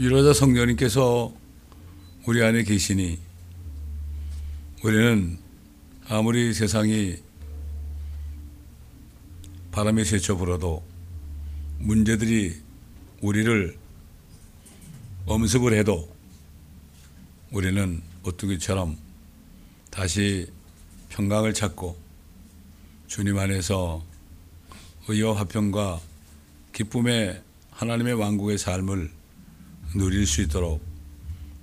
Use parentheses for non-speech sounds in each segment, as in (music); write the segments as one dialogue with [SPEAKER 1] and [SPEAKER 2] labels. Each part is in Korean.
[SPEAKER 1] 유로자 성령님께서 우리 안에 계시니 우리는 아무리 세상이 바람이 세쳐 불어도 문제들이 우리를 엄습을 해도 우리는 오뚜기처럼 다시 평강을 찾고 주님 안에서 의와 화평과 기쁨의 하나님의 왕국의 삶을 누릴 수 있도록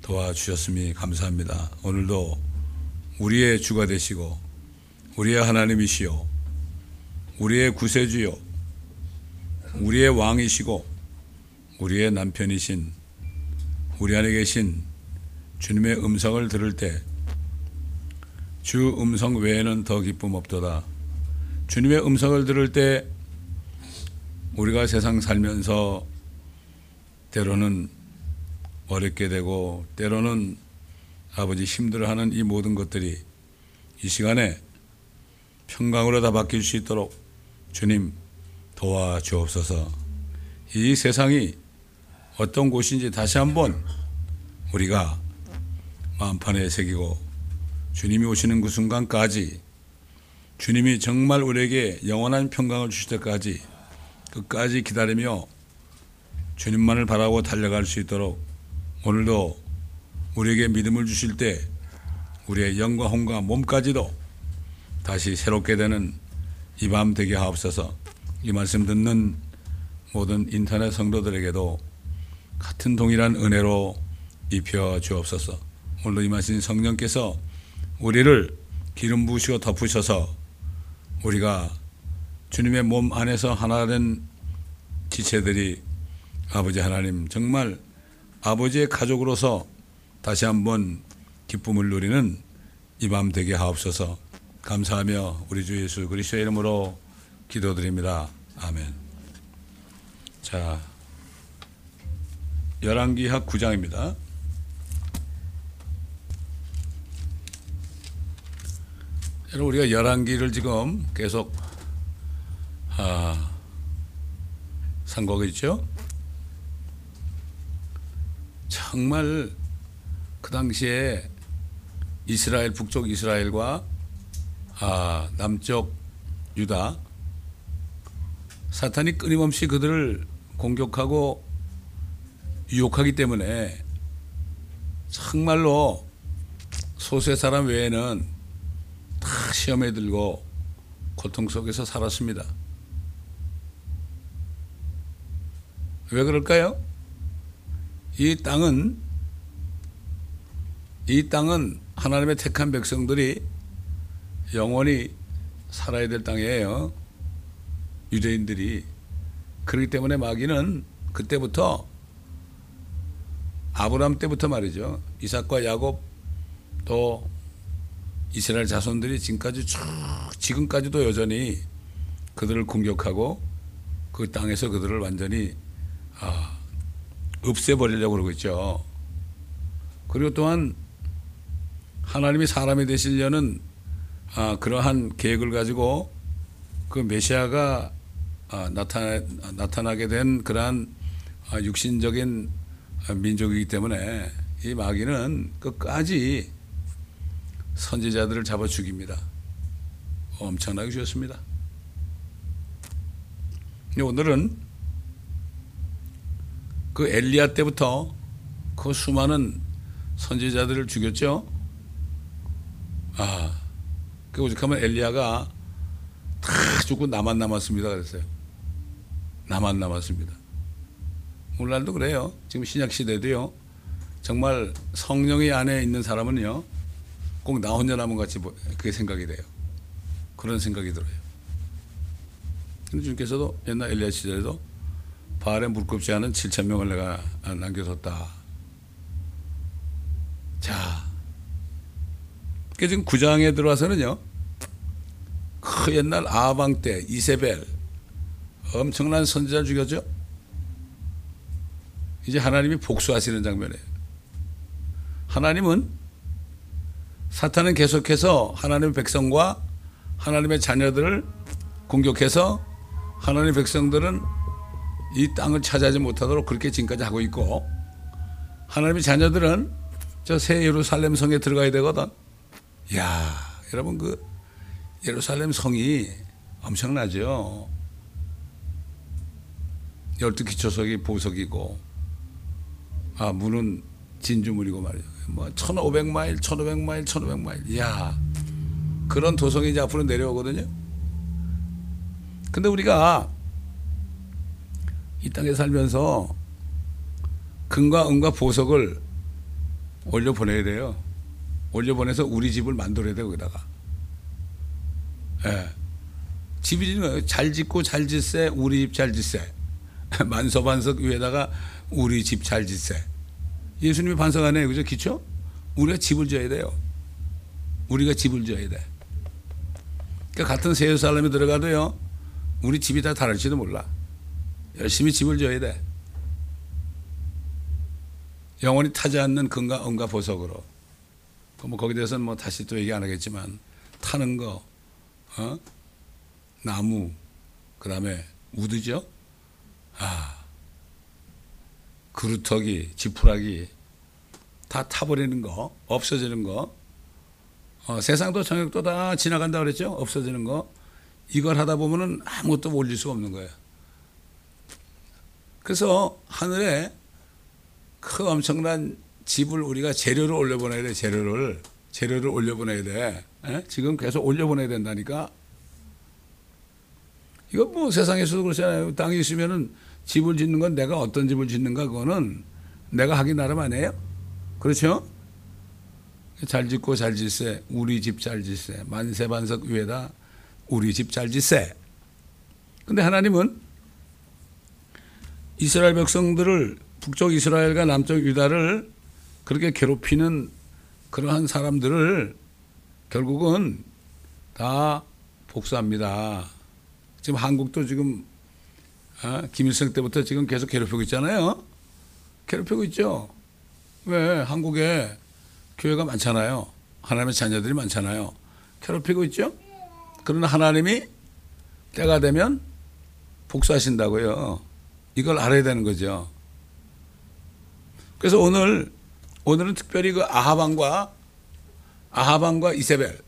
[SPEAKER 1] 도와주셨음이 감사합니다. 오늘도 우리의 주가 되시고 우리의 하나님이시요 우리의 구세주요 우리의 왕이시고 우리의 남편이신 우리 안에 계신 주님의 음성을 들을 때 주 음성 외에는 더 기쁨 없도다. 주님의 음성을 들을 때 우리가 세상 살면서 때로는 어렵게 되고 때로는 아버지 힘들어하는 이 모든 것들이 이 시간에 평강으로 다 바뀔 수 있도록 주님 도와주옵소서. 이 세상이 어떤 곳인지 다시 한번 우리가 마음판에 새기고 주님이 오시는 그 순간까지 주님이 정말 우리에게 영원한 평강을 주실 때까지 끝까지 기다리며 주님만을 바라고 달려갈 수 있도록 오늘도 우리에게 믿음을 주실 때 우리의 영과 혼과 몸까지도 다시 새롭게 되는 이 밤 되게 하옵소서. 이 말씀 듣는 모든 인터넷 성도들에게도 같은 동일한 은혜로 입혀 주옵소서. 오늘도 임하신 성령께서 우리를 기름 부으시고 덮으셔서 우리가 주님의 몸 안에서 하나 된 지체들이 아버지 하나님 정말 아버지의 가족으로서 다시 한번 기쁨을 누리는 이 밤 되게 하옵소서 감사하며 우리 주 예수 그리스도의 이름으로 기도드립니다. 아멘. 자, 열왕기하 9장입니다. 여러분 우리가 열왕기를 지금 계속 아, 산거겠죠? 정말 그 당시에 이스라엘 북쪽 이스라엘과 아, 남쪽 유다 사탄이 끊임없이 그들을 공격하고 유혹하기 때문에 정말로 소수의 사람 외에는 다 시험에 들고 고통 속에서 살았습니다. 왜 그럴까요? 이 땅은 이 땅은 하나님의 택한 백성들이 영원히 살아야 될 땅이에요. 유대인들이 그렇기 때문에 마귀는 그때부터 아브라함 때부터 말이죠. 이삭과 야곱 또 이스라엘 자손들이 지금까지 쭉 지금까지도 여전히 그들을 공격하고 그 땅에서 그들을 완전히 아, 없애버리려고 그러고 있죠. 그리고 또한 하나님이 사람이 되시려는 아, 그러한 계획을 가지고 그 메시아가 아, 나타나, 나타나게 된 그러한 아, 육신적인 민족이기 때문에 이 마귀는 끝까지 선지자들을 잡아 죽입니다. 엄청나게 죽였습니다. 오늘은 그 엘리야 때부터 그 수많은 선지자들을 죽였죠. 아, 그 오직하면 엘리야가 다 죽고 나만 남았습니다. 그랬어요. 나만 남았습니다. 오늘날도 그래요. 지금 신약 시대도요. 정말 성령이 안에 있는 사람은요. 꼭 나 혼자 남은 같이 그게 생각이 돼요. 그런 생각이 들어요. 주님께서도 옛날 엘리야 시절에도 바알에 물급지 않은 7천 명을 내가 남겨뒀다. 자, 그 지금 구장에 들어와서는요. 그 옛날 아방 때 이세벨 엄청난 선지자를 죽였죠. 이제 하나님이 복수하시는 장면이에요. 하나님은 사탄은 계속해서 하나님의 백성과 하나님의 자녀들을 공격해서 하나님의 백성들은 이 땅을 차지하지 못하도록 그렇게 지금까지 하고 있고 하나님의 자녀들은 저 새 예루살렘 성에 들어가야 되거든. 야, 여러분 그 예루살렘 성이 엄청나죠. 열두 기초석이 보석이고, 아 문은 진주물이고 말이죠. 뭐 1,500마일, 1,500마일, 1,500마일. 야, 그런 도성이 이제 앞으로 내려오거든요. 근데 우리가 이 땅에 살면서 금과 은과 보석을 올려 보내야 돼요. 올려 보내서 우리 집을 만들어야 돼 거기다가. 예. 집이 짓는 거예요. 잘 짓고 잘 짓세 우리 집 잘 짓세. (laughs) 만서 반석 위에다가 우리 집 잘 짓세. 예수님이 반성하네 그죠 기초? 우리가 집을 지어야 돼요. 우리가 집을 지어야 돼. 그러니까 같은 세예루살렘에 들어가도요. 우리 집이 다 다를지도 몰라. 열심히 집을 지어야 돼. 영원히 타지 않는 금과 은과 보석으로. 뭐 거기에 대해서는 뭐 다시 또 얘기 안 하겠지만 타는 거, 어? 나무, 그 다음에 우드죠. 아, 그루터기, 지푸라기 다 타버리는 거, 없어지는 거. 어, 세상도 정욕도 다 지나간다 그랬죠. 없어지는 거. 이걸 하다 보면은 아무것도 올릴 수가 없는 거예요. 그래서 하늘에 그 엄청난 집을 우리가 재료를 올려보내야 돼, 재료를. 재료를 올려보내야 돼. 에? 지금 계속 올려보내야 된다니까. 이거 뭐 세상에서도 그렇잖아요. 땅이 있으면은 집을 짓는 건 내가 어떤 집을 짓는가 그거는 내가 하기 나름 아니에요. 그렇죠? 잘 짓고 잘 짓세. 우리 집 잘 짓세. 만세 반석 위에다 우리 집 잘 짓세. 근데 하나님은 이스라엘 백성들을 북쪽 이스라엘과 남쪽 유다를 그렇게 괴롭히는 그러한 사람들을 결국은 다 복수합니다. 지금 한국도 지금 아, 김일성 때부터 지금 계속 괴롭히고 있잖아요. 괴롭히고 있죠. 왜 한국에 교회가 많잖아요. 하나님의 자녀들이 많잖아요. 괴롭히고 있죠. 그러나 하나님이 때가 되면 복수하신다고요. 이걸 알아야 되는 거죠. 그래서 오늘 오늘은 특별히 그 아합왕과 아합왕과 이세벨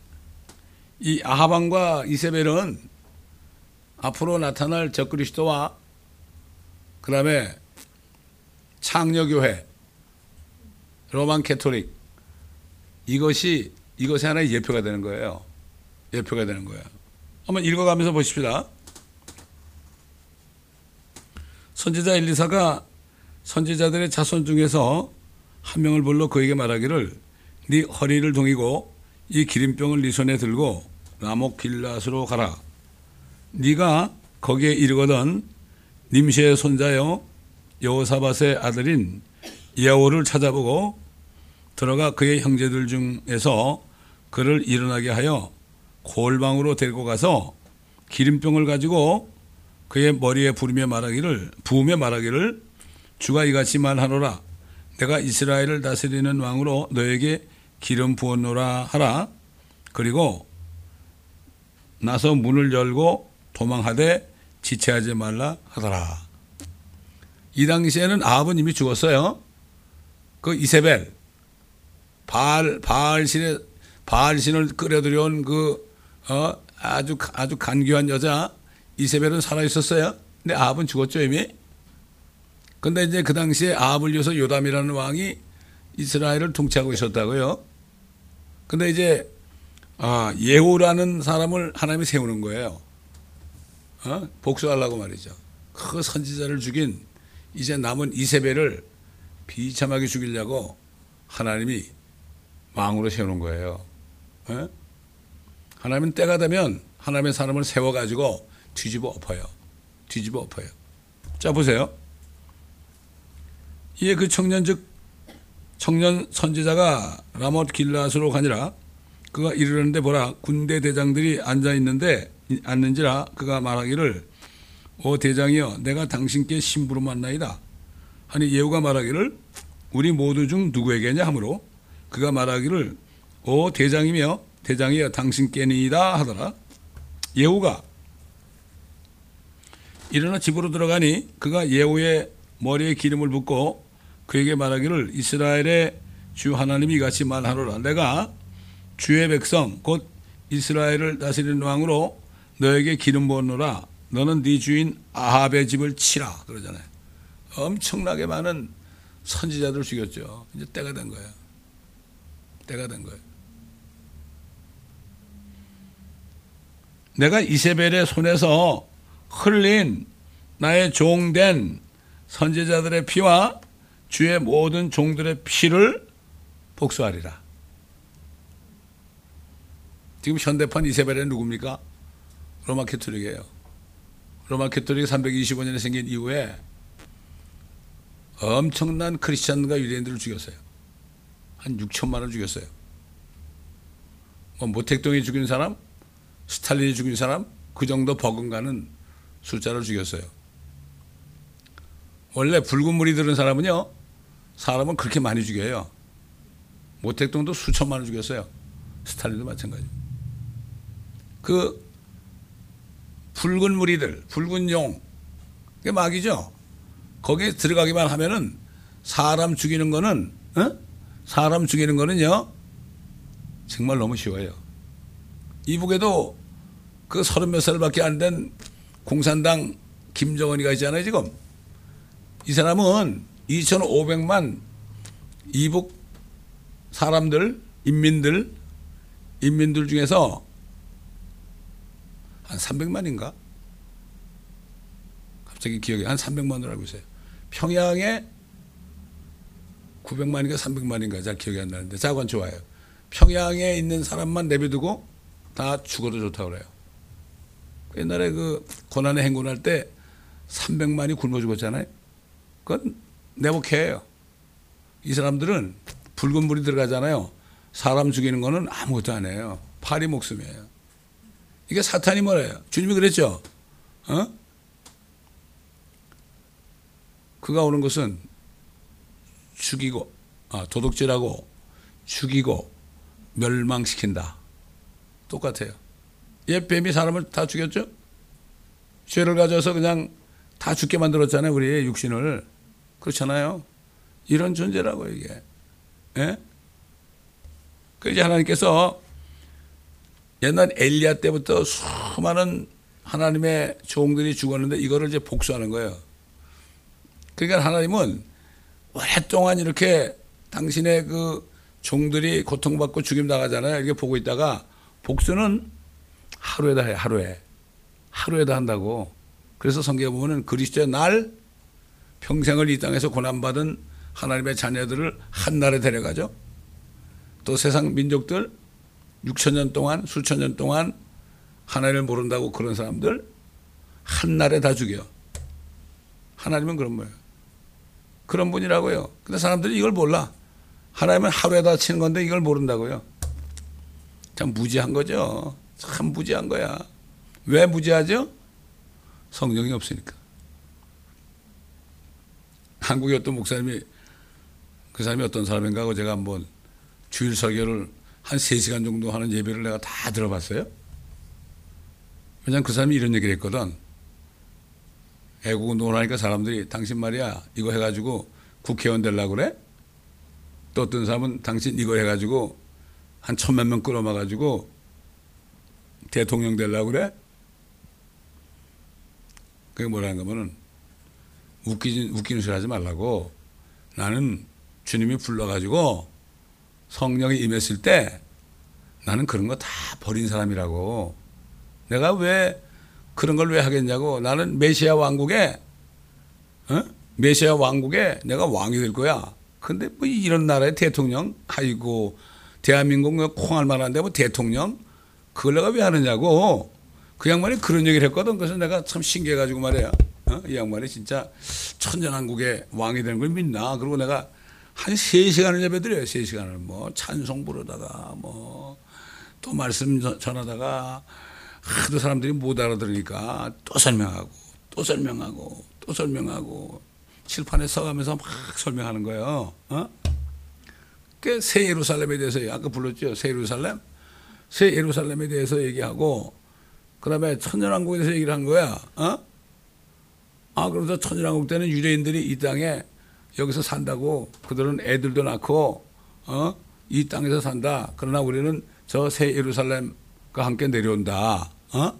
[SPEAKER 1] 이 아합왕과 이세벨은 앞으로 나타날 적그리스도와 그다음에 창녀교회 Roman Catholic 이것이 이것이 하나의 예표가 되는 거예요. 예표가 되는 거예요. 한번 읽어가면서 보십시다. 선지자 엘리사가 선지자들의 자손 중에서 한 명을 불러 그에게 말하기를 네 허리를 동이고 이 기름병을 네 손에 들고 라목 길라스로 가라. 네가 거기에 이르거든 님시의 손자여 여호사밧의 아들인 야오를 찾아보고 들어가 그의 형제들 중에서 그를 일어나게 하여 골방으로 데리고 가서 기름병을 가지고 그의 머리에 부르며 말하기를 부으며 말하기를 주가 이같이 말하노라. 내가 이스라엘을 다스리는 왕으로 너에게 기름 부었노라 하라. 그리고 나서 문을 열고 도망하되 지체하지 말라 하더라. 이 당시에는 아합은 이미 죽었어요. 그 이세벨 바알 바알신의 바알신을 끌어들여온 그 어, 아주 아주 간교한 여자 이세벨은 살아 있었어요. 근데 아합은 죽었죠 이미. 근데 이제 그 당시에 아합을 위해서 요담이라는 왕이 이스라엘을 통치하고 있었다고요. 근데 이제 아, 예후라는 사람을 하나님이 세우는 거예요. 어? 복수하려고 말이죠. 그 선지자를 죽인 이제 남은 이세벨을 비참하게 죽이려고 하나님이 왕으로 세우는 거예요. 어? 하나님은 때가 되면 하나님의 사람을 세워가지고 뒤집어 엎어요. 뒤집어 엎어요. 자, 보세요. 이에 그 청년 즉, 청년 선지자가 라못 길라스로 가니라 그가 이르는데 보라 군대 대장들이 앉아 있는데 앉는지라 그가 말하기를 오 대장이여 내가 당신께 심부름 만나이다 하니 예후가 말하기를 우리 모두 중 누구에게냐 하므로 그가 말하기를 오 대장이며 대장이여 당신께니이다 하더라 예후가 일어나 집으로 들어가니 그가 예후의 머리에 기름을 붓고 그에게 말하기를 이스라엘의 주 하나님이 이같이 말하노라 내가 주의 백성 곧 이스라엘을 다스리는 왕으로 너에게 기름 부었노라 너는 네 주인 아합의 집을 치라 그러잖아요. 엄청나게 많은 선지자들을 죽였죠. 이제 때가 된 거예요. 때가 된 거예요. 내가 이세벨의 손에서 흘린 나의 종된 선지자들의 피와 주의 모든 종들의 피를 복수하리라. 지금 현대판 이세벨은 누굽니까? 로마 캐톨릭이에요. 로마 캐톨릭이 325년에 생긴 이후에 엄청난 크리스천과 유대인들을 죽였어요. 한 6천만을 죽였어요. 뭐 모택동이 죽인 사람, 스탈린이 죽인 사람, 그 정도 버금가는 숫자를 죽였어요. 원래 붉은 물이 들은 사람은요, 사람은 그렇게 많이 죽여요. 모택동도 수천만을 죽였어요. 스탈린도 마찬가지. 그 붉은 무리들, 붉은 용, 그게 막이죠. 거기에 들어가기만 하면은 사람 죽이는 거는, 어? 사람 죽이는 거는요, 정말 너무 쉬워요. 이북에도 그 서른 몇 살밖에 안 된 공산당 김정은이가 있잖아요, 지금. 이 사람은 2,500만 이북 사람들, 인민들, 인민들 중에서 한 300만인가? 갑자기 기억이 한 300만으로 알고 있어요. 평양에 900만인가 300만인가 잘 기억이 안 나는데 자관 좋아요. 평양에 있는 사람만 내비두고 다 죽어도 좋다고 그래요. 옛날에 그 고난의 행군할 때 300만이 굶어 죽었잖아요. 그건 내복해요. 이 사람들은 붉은 물이 들어가잖아요. 사람 죽이는 거는 아무것도 안 해요. 파리 목숨이에요. 이게 사탄이 뭐래요? 주님이 그랬죠? 어? 그가 오는 것은 죽이고, 아, 도둑질하고, 죽이고, 멸망시킨다. 똑같아요. 옛 뱀이 사람을 다 죽였죠? 죄를 가져서 그냥 다 죽게 만들었잖아요. 우리의 육신을. 그렇잖아요. 이런 존재라고 이게. 예? 그 이제 하나님께서 옛날 엘리야 때부터 수많은 하나님의 종들이 죽었는데 이거를 이제 복수하는 거예요. 그러니까 하나님은 오랫동안 이렇게 당신의 그 종들이 고통받고 죽임 당하잖아요. 이렇게 보고 있다가 복수는 하루에다 해, 하루에. 하루에다 한다고. 그래서 성경에 보면은 그리스도의 날 평생을 이 땅에서 고난받은 하나님의 자녀들을 한 날에 데려가죠. 또 세상 민족들 6천 년 동안 수천 년 동안 하나님을 모른다고 그런 사람들 한 날에 다 죽여. 하나님은 그런 거예요. 그런 분이라고요. 근데 사람들이 이걸 몰라. 하나님은 하루에 다 치는 건데 이걸 모른다고요. 참 무지한 거죠. 참 무지한 거야. 왜 무지하죠? 성령이 없으니까. 한국의 어떤 목사님이 그 사람이 어떤 사람인가 하고 제가 한번 주일 설교를 한 3시간 정도 하는 예배를 내가 다 들어봤어요. 왜냐면 그 사람이 이런 얘기를 했거든. 애국 운동을 하니까 사람들이 당신 말이야 이거 해가지고 국회의원 되려고 그래? 또 어떤 사람은 당신 이거 해가지고 한 천몇 명 끌어마가지고 대통령 되려고 그래? 그게 뭐라는 거면은 웃기진, 웃기는 소리 하지 말라고 나는 주님이 불러가지고 성령이 임했을 때 나는 그런 거 다 버린 사람이라고. 내가 왜 그런 걸 왜 하겠냐고. 나는 메시아 왕국에, 어? 메시아 왕국에 내가 왕이 될 거야. 근데 뭐 이런 나라의 대통령, 아이고, 대한민국 뭐 콩할 만한데 뭐 대통령? 그걸 내가 왜 하느냐고. 그 양반이 그런 얘기를 했거든. 그래서 내가 참 신기해가지고 말이야. 어? 이 양반이 진짜 천년왕국의 왕이 되는 걸 믿나. 그리고 내가 한 3시간을 예배 드려요. 3시간을. 뭐 찬송 부르다가 뭐 또 말씀 전하다가 하도 사람들이 못 알아들으니까 또 설명하고 또 설명하고 또 설명하고 칠판에 서가면서 막 설명하는 거예요. 어? 그새 예루살렘에 대해서 아까 불렀죠. 새 예루살렘. 새 예루살렘에 대해서 얘기하고 그다음에 천년왕국에 대해서 얘기를 한 거야. 어? 아 그러면서 천년왕국 때는 유대인들이 이 땅에 여기서 산다고 그들은 애들도 낳고 어? 이 땅에서 산다. 그러나 우리는 저 새 예루살렘과 함께 내려온다. 어?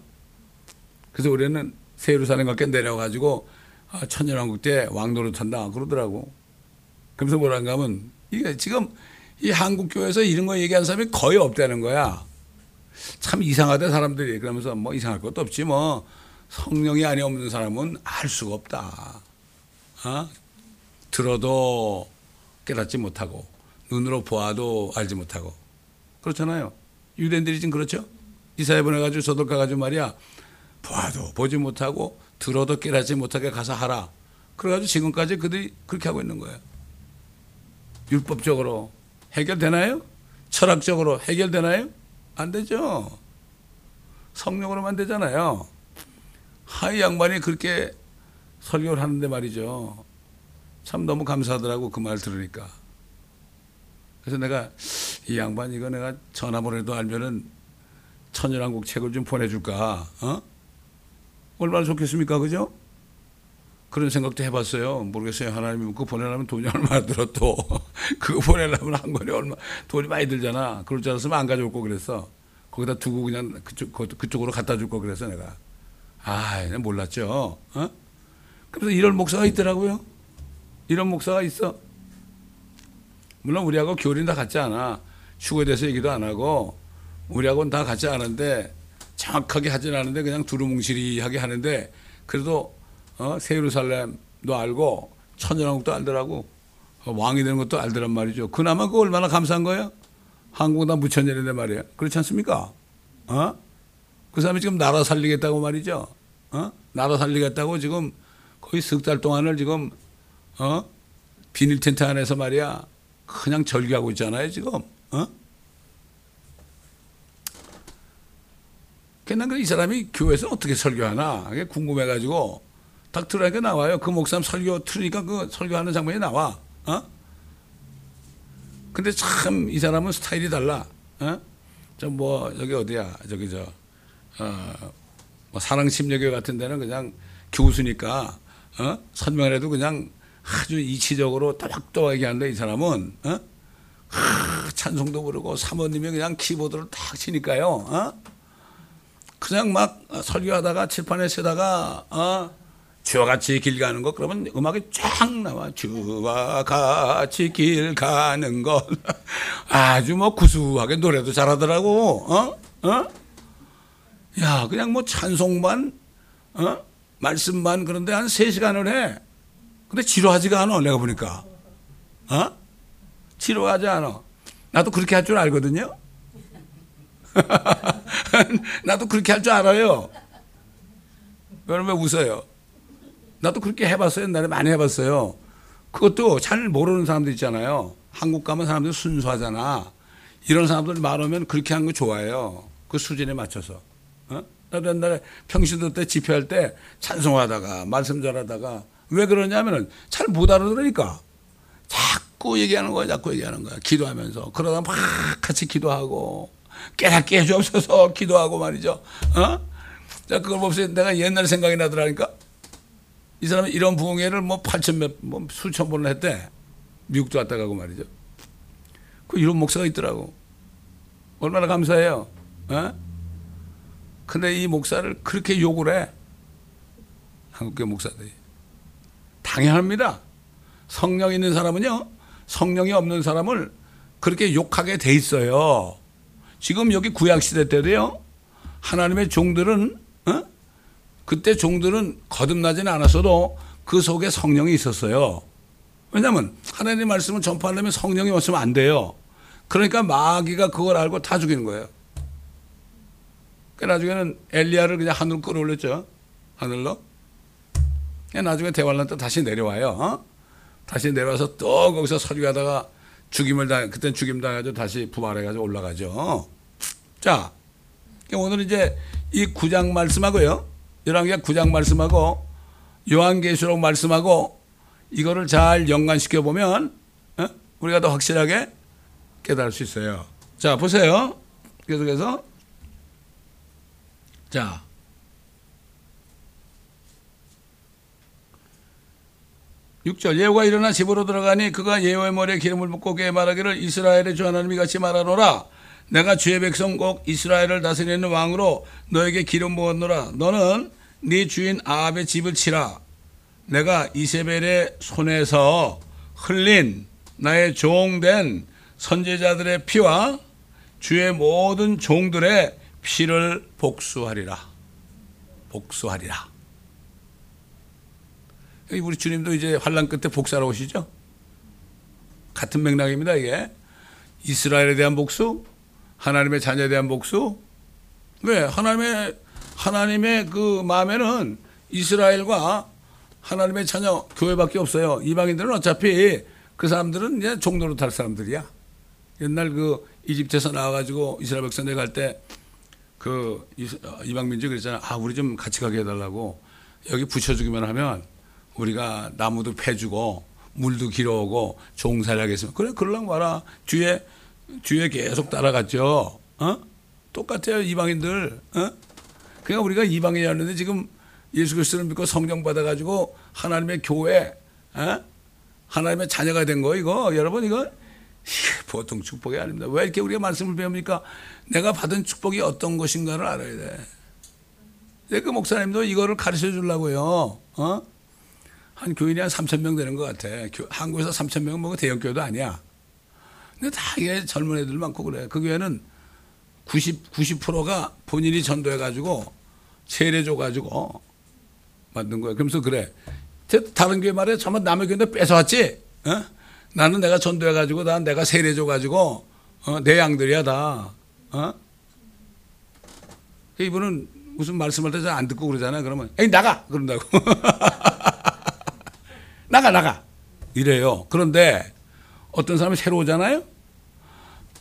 [SPEAKER 1] 그래서 우리는 새 예루살렘 과 함께 내려가지고 아, 천년왕국 때 왕노릇 한다. 그러더라고. 그러면서 뭐란가 하면 이게 지금 이 한국 교회에서 이런 거 얘기하는 사람이 거의 없다는 거야. 참 이상하다 사람들이 그러면서 뭐 이상할 것도 없지 뭐 성령이 안에 없는 사람은 알 수가 없다. 어? 들어도 깨닫지 못하고 눈으로 보아도 알지 못하고 그렇잖아요. 유대인들이 지금 그렇죠. 이사야 보내가지고 저들 가가지고 말이야 보아도 보지 못하고 들어도 깨닫지 못하게 가서 하라. 그래가지고 지금까지 그들이 그렇게 하고 있는 거예요. 율법적으로 해결되나요? 철학적으로 해결되나요? 안 되죠. 성령으로만 되잖아요. 하이 양반이 그렇게 설교를 하는데 말이죠. 참 너무 감사하더라고 그 말 들으니까. 그래서 내가 이 양반 이거 내가 전화번호도 알면은 천연한국 책을 좀 보내줄까? 어? 얼마나 좋겠습니까, 그죠? 그런 생각도 해봤어요. 모르겠어요. 하나님이 그거 보내려면 돈이 얼마나 들어 또. (laughs) 그거 보내려면 한 권에 얼마, 돈이 많이 들잖아. 그럴 줄 알았으면 안 가져올 거 그랬어. 거기다 두고 그냥 그쪽, 그쪽으로 갖다 줄 거 그래서 내가. 아, 몰랐죠. 어? 그래서 이런 목사가 있더라고요. 이런 목사가 있어. 물론 우리하고 교리는 다 같지 않아. 휴거에 대해서 얘기도 안 하고, 우리하고는 다 같지 않은데, 정확하게 하진 않은데, 그냥 두루뭉실이하게 하는데, 그래도 어? 새 예루살렘도 알고 천연왕국도 알더라고. 어, 왕이 되는 것도 알더란 말이죠. 그나마 그 얼마나 감사한 거예요? 한국은 다 무천년인데 말이에요. 그렇지 않습니까? 어? 그 사람이 지금 나라 살리겠다고 말이죠. 어? 나라 살리겠다고 지금 거의 석 달 동안을 지금 어? 비닐 텐트 안에서 말이야. 그냥 절규하고 있잖아요, 지금. 어? 그냥 이 사람이 교회에서 어떻게 설교하나 궁금해가지고 딱 들어가니까 나와요. 그 목사님 설교 틀으니까 그 설교하는 장면이 나와. 어? 근데 참 이 사람은 스타일이 달라. 어? 저뭐 여기 어디야? 저기 저 어, 뭐 사랑심리교 같은 데는 그냥 교수니까 어? 설명을 해도 그냥 아주 이치적으로 또박또박 얘기하는데 이 사람은 어? 하, 찬송도 부르고 사모님이 그냥 키보드를 탁 치니까요. 어? 그냥 막 설교하다가 칠판에 쓰다가 어? 주와 같이 길 가는 것 그러면 음악이 쫙 나와. 주와 같이 길 가는 것 (laughs) 아주 뭐 구수하게 노래도 잘하더라고. 어? 어? 야 그냥 뭐 찬송만 어? 말씀만 그런데 한 3시간을 해. 근데 지루하지가 않아 내가 보니까. 어? 지루하지 않아. 나도 그렇게 할 줄 알거든요. (laughs) 나도 그렇게 할 줄 알아요. 그러면 웃어요 나도 그렇게 해봤어요. 옛날에 많이 해봤어요. 그것도 잘 모르는 사람들 있잖아요. 한국 가면 사람들 순수하잖아. 이런 사람들 말하면 그렇게 하는 거 좋아해요. 그 수준에 맞춰서. 어? 나도 옛날에 평신도 때 집회할 때 찬송하다가 말씀 잘하다가 왜 그러냐면은 잘 못 알아들으니까 자꾸 얘기하는 거야, 자꾸 얘기하는 거야. 기도하면서. 그러다 막 같이 기도하고 깨닫게 해주옵소서 기도하고 말이죠. 어? 자, 그걸 보면서 내가 옛날 생각이 나더라니까. 이 사람은 이런 부흥회를 뭐 8천 몇, 뭐 수천 번을 했대. 미국도 왔다 가고 말이죠. 그 이런 목사가 있더라고. 얼마나 감사해요. 어? 근데 이 목사를 그렇게 욕을 해. 한국교 목사들이. 당연합니다. 성령 있는 사람은요, 성령이 없는 사람을 그렇게 욕하게 돼 있어요. 지금 여기 구약시대 때도요, 하나님의 종들은, 어? 그때 종들은 거듭나지는 않았어도 그 속에 성령이 있었어요. 왜냐하면 하나님 말씀을 전파하려면 성령이 없으면 안 돼요. 그러니까 마귀가 그걸 알고 다 죽이는 거예요. 그 나중에는 엘리야를 그냥 하늘로 끌어올렸죠. 하늘로. 나중에 대환란 때 다시 내려와요. 어? 다시 내려와서 또 거기서 설교하다가 죽임을 당, 그땐 죽임 당해가지고 다시 부활해가지고 올라가죠. 자, 오늘 이제 이 구장 말씀하고요. 열왕기하 9장 말씀하고 요한계시록 말씀하고 이거를 잘 연관시켜 보면 어? 우리가 더 확실하게 깨달을 수 있어요. 자 보세요. 계속해서 자 6절 예후가 일어나 집으로 들어가니 그가 예후의 머리에 기름을 붓고 그에 말하기를 이스라엘의 주 하나님이 같이 말하노라 내가 주의 백성 곧 이스라엘을 다스리는 왕으로 너에게 기름 부었노라 너는 네 주인 아합의 집을 치라 내가 이세벨의 손에서 흘린 나의 종된 선제자들의 피와 주의 모든 종들의 피를 복수하리라 복수하리라 우리 주님도 이제 환란 끝에 복사하러 오시죠? 같은 맥락입니다, 이게. 이스라엘에 대한 복수, 하나님의 자녀에 대한 복수. 왜? 하나님의, 하나님의 그 마음에는 이스라엘과 하나님의 자녀 교회밖에 없어요. 이방인들은 어차피 그 사람들은 이제 종로로 탈 사람들이야. 옛날 그 이집트에서 나와가지고 이스라엘 백성 내갈 때 그 이방민족이 그랬잖아. 아, 우리 좀 같이 가게 해달라고. 여기 붙여주기만 하면 우리가 나무도 패주고 물도 길어오고 종살이 하겠으면 그래 그러려고 봐라 뒤에 뒤에 계속 따라갔죠 어 똑같아요 이방인들 어 그러니까 우리가 이방인이었는데 지금 예수 그리스도를 믿고 성령 받아가지고 하나님의 교회 어? 하나님의 자녀가 된 거 이거 여러분 이거 보통 축복이 아닙니다 왜 이렇게 우리가 말씀을 배웁니까 내가 받은 축복이 어떤 것인가를 알아야 돼. 그 목사님도 이거를 가르쳐 주려고요. 어? 한 교인이 한 3천 명 되는 것 같아. 한국에서 3천 명은 뭐 대형 교회도 아니야. 근데 다 이게 젊은 애들 많고 그래. 그 교회는 90, 90%가 본인이 전도해가지고 세례 줘가지고 만든 거야. 그러면서 그래. 다른 교회 말에 정말 남의 교회인데 뺏어왔지? 어? 나는 내가 전도해가지고 난 내가 세례 줘가지고 어? 내 양들이야 다. 어? 이분은 무슨 말씀할 때 잘 안 듣고 그러잖아요. 그러면 에이 나가 그런다고. (laughs) 나가 나가 이래요. 그런데 어떤 사람이 새로 오잖아요.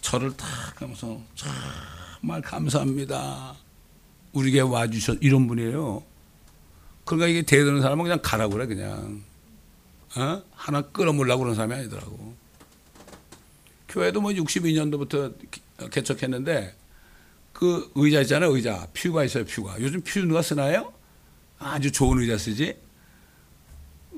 [SPEAKER 1] 저를 탁 하면서 정말 감사합니다. 우리에게 와주셔 이런 분이에요. 그러니까 이게 대드는 사람은 그냥 가라고 그래 그냥 어? 하나 끌어물라고 그런 사람이 아니더라고. 교회도 뭐 62년도부터 개척했는데 그 의자 있잖아요 의자 퓨가 있어요 퓨가 요즘 퓨 누가 쓰나요? 아주 좋은 의자 쓰지.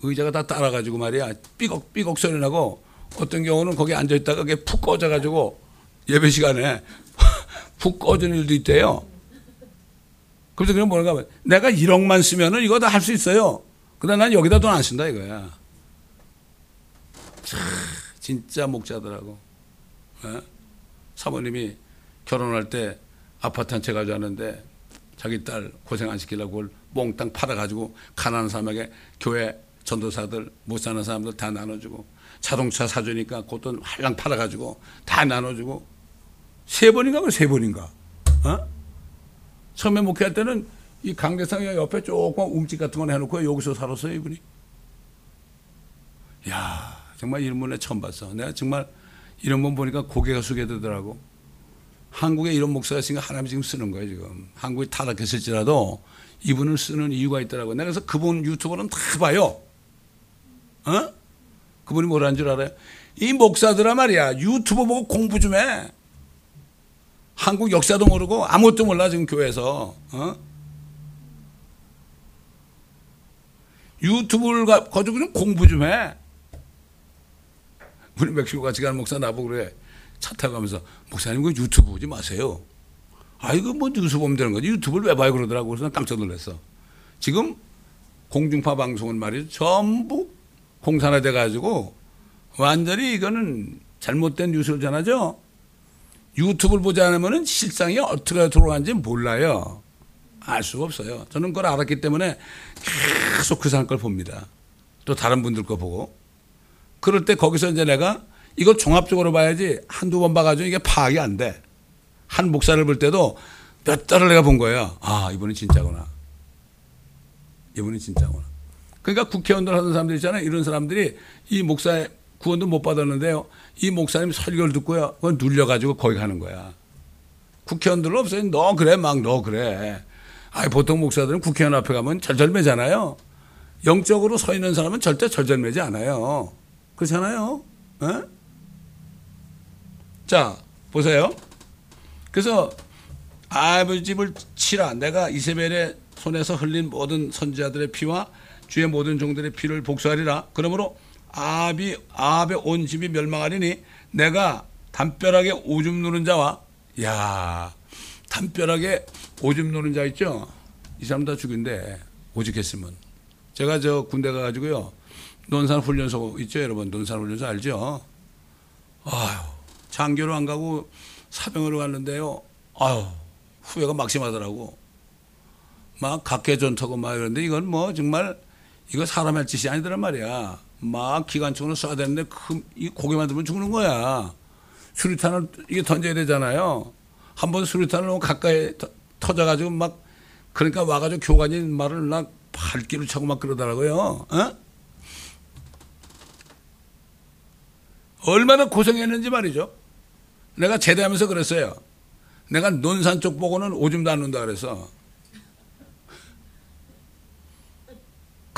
[SPEAKER 1] 의자가 다 따라가지고 말이야 삐걱 삐걱 소리 나고 어떤 경우는 거기 앉아 있다가 그게 푹 꺼져 가지고 예배 시간에 (laughs) 푹 꺼지는 일도 있대요. 그래서 그냥 뭐가 하 내가 1억만 쓰면은 이거 다 할 수 있어요. 그러나 난 여기다 돈 안 쓴다 이거야. 참, 진짜 목자더라고. 어? 사모님이 결혼할 때 아파트 한 채 가져왔는데 자기 딸 고생 안 시키려고 그걸 몽땅 팔아가지고 가난한 사람에게 교회 전도사들 못 사는 사람들 다 나눠주고 자동차 사주니까 그돈 할랑 팔아가지고 다 나눠주고. 세 번인가 그세 번인가. 어? 처음에 목회할 때는 이 강대상 옆에 조금 웅집 같은 거 해놓고 여기서 살았어요 이분이. 야 정말 이런 분에 처음 봤어. 내가 정말 이런 분 보니까 고개가 숙여들더라고. 한국에 이런 목사가 있으니까 하나님이 지금 쓰는 거예요 지금. 한국이 타락했을지라도 이분을 쓰는 이유가 있더라고. 내가 그래서 그분 유튜브는 다 봐요. 어? 그분이 뭐라는 줄 알아요? 이 목사들아 말이야 유튜브 보고 공부 좀 해. 한국 역사도 모르고 아무것도 몰라 지금 교회에서. 어? 유튜브를 가지고 좀 공부 좀 해. 우리 멕시코 같이 가는 목사 나보고 그래. 차 타고 가면서 목사님 그 유튜브 보지 마세요. 아 이거 뭐 뉴스 보면 되는 거지 유튜브를 왜 봐요 그러더라고 그래서 깜짝 놀랐어. 지금 공중파 방송은 말이죠 전부 공산화돼 가지고 완전히 이거는 잘못된 뉴스를 전하죠. 유튜브를 보지 않으면 실상이 어떻게 돌아가는지 몰라요. 알 수가 없어요. 저는 그걸 알았기 때문에 계속 그 사람 걸 봅니다. 또 다른 분들 거 보고. 그럴 때 거기서 이제 내가 이걸 종합적으로 봐야지 한두 번 봐가지고 이게 파악이 안 돼. 한 목사를 볼 때도 몇 달을 내가 본 거예요. 아, 이분은 진짜구나. 이분은 진짜구나. 그러니까 국회의원들 하는 사람들 있잖아요. 이런 사람들이 이 목사의 구원도 못 받았는데요. 이 목사님 설교를 듣고요. 그건 눌려가지고 거기 가는 거야. 국회의원들은 없어요. 너 그래, 막 너 그래. 아 보통 목사들은 국회의원 앞에 가면 절절매잖아요. 영적으로 서 있는 사람은 절대 절절매지 않아요. 그렇잖아요. 에? 자, 보세요. 그래서 아버지 집을 치라. 내가 이세벨의 손에서 흘린 모든 선지자들의 피와 주의 모든 종들의 피를 복수하리라. 그러므로 아합이 아합의 온 집이 멸망하리니 내가 담벼락에 오줌 누는 자와 야 담벼락에 오줌 누는 자 있죠. 이 사람 다 죽인데 오직했으면 제가 저 군대 가가지고요 논산 훈련소 있죠 여러분 논산 훈련소 알죠? 아유 장교로 안 가고 사병으로 갔는데요. 아유 후회가 막심하더라고. 막 각계 전투고 막 이런데 이건 뭐 정말 이거 사람 할 짓이 아니더란 말이야. 막 기관총으로 쏴야 되는데 그, 이 고개만 들면 죽는 거야. 수류탄을 이게 던져야 되잖아요. 한 번 수류탄을 너무 가까이 터- 터져가지고 막 그러니까 와가지고 교관이 말을 막 발길을 차고 막 그러더라고요. 어? 얼마나 고생했는지 말이죠. 내가 제대하면서 그랬어요. 내가 논산 쪽 보고는 오줌도 안 눈다 그래서.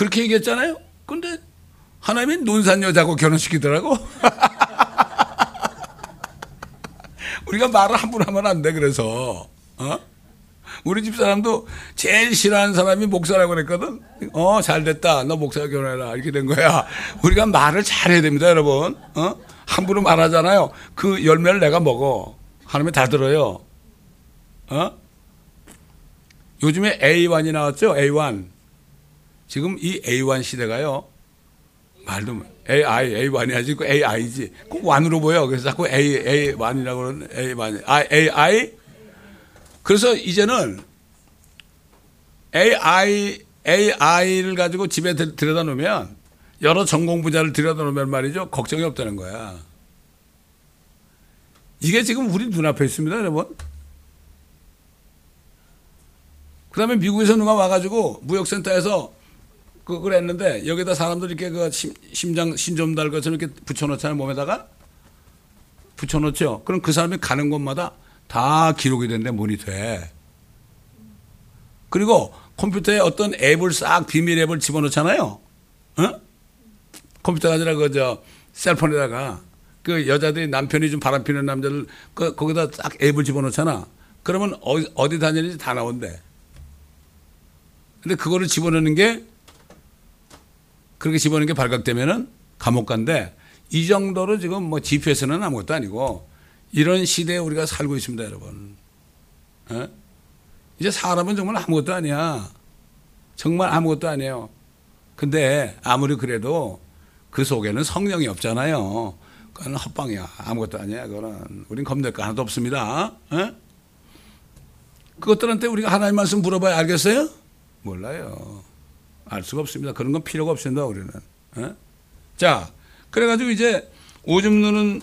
[SPEAKER 1] 그렇게 얘기했잖아요. 근데 하나님이 논산 여자고 결혼시키더라고. (laughs) 우리가 말을 함부로 하면 안 돼, 그래서. 어? 우리 집 사람도 제일 싫어하는 사람이 목사라고 그랬거든. 어, 잘 됐다. 너 목사 결혼해라. 이렇게 된 거야. 우리가 말을 잘해야 됩니다, 여러분. 어? 함부로 말하잖아요. 그 열매를 내가 먹어. 하나님이 다 들어요. 어? 요즘에 A1이 나왔죠? A1. 지금 이 A1 시대가요. 말도 못- AI, A1이 아니고 AI지. 꼭 1으로 보여. 그래서 자꾸 A, A1이라고 그러는 A1. 아, AI? 그래서 이제는 AI, AI를 가지고 집에 들- 들여다 놓으면 여러 전공 분야를 들여다 놓으면 말이죠. 걱정이 없다는 거야. 이게 지금 우리 눈앞에 있습니다, 여러분. 그 다음에 미국에서 누가 와가지고 무역센터에서 그걸 했는데 여기다 사람들이 이렇게 그 심, 심장 신좀 달 것처럼 이렇게 붙여놓잖아요 몸에다가 붙여놓죠. 그럼 그 사람이 가는 곳마다 다 기록이 된대 모니터에. 그리고 컴퓨터에 어떤 앱을 싹 비밀 앱을 집어넣잖아요. 어? 컴퓨터가 아니라 그 저 셀폰에다가 그 여자들이 남편이 좀 바람 피는 남자를 그 거기다 딱 앱을 집어넣잖아. 그러면 어디, 어디 다니는지 다 나온대. 근데 그거를 집어넣는 게 그렇게 집어넣는 게 발각되면은 감옥 간데 이 정도로 지금 뭐 GPS는 아무것도 아니고 이런 시대에 우리가 살고 있습니다, 여러분. 예? 이제 사람은 정말 아무것도 아니야. 정말 아무것도 아니에요. 근데 아무리 그래도 그 속에는 성령이 없잖아요. 그건 헛방이야. 아무것도 아니야. 그거는 우린 겁낼 거 하나도 없습니다. 예? 그것들한테 우리가 하나님 말씀 물어봐야 알겠어요? 몰라요. 알 수가 없습니다. 그런 건 필요가 없습니다. 우리는. 예? 자, 그래가지고 이제 오줌 누는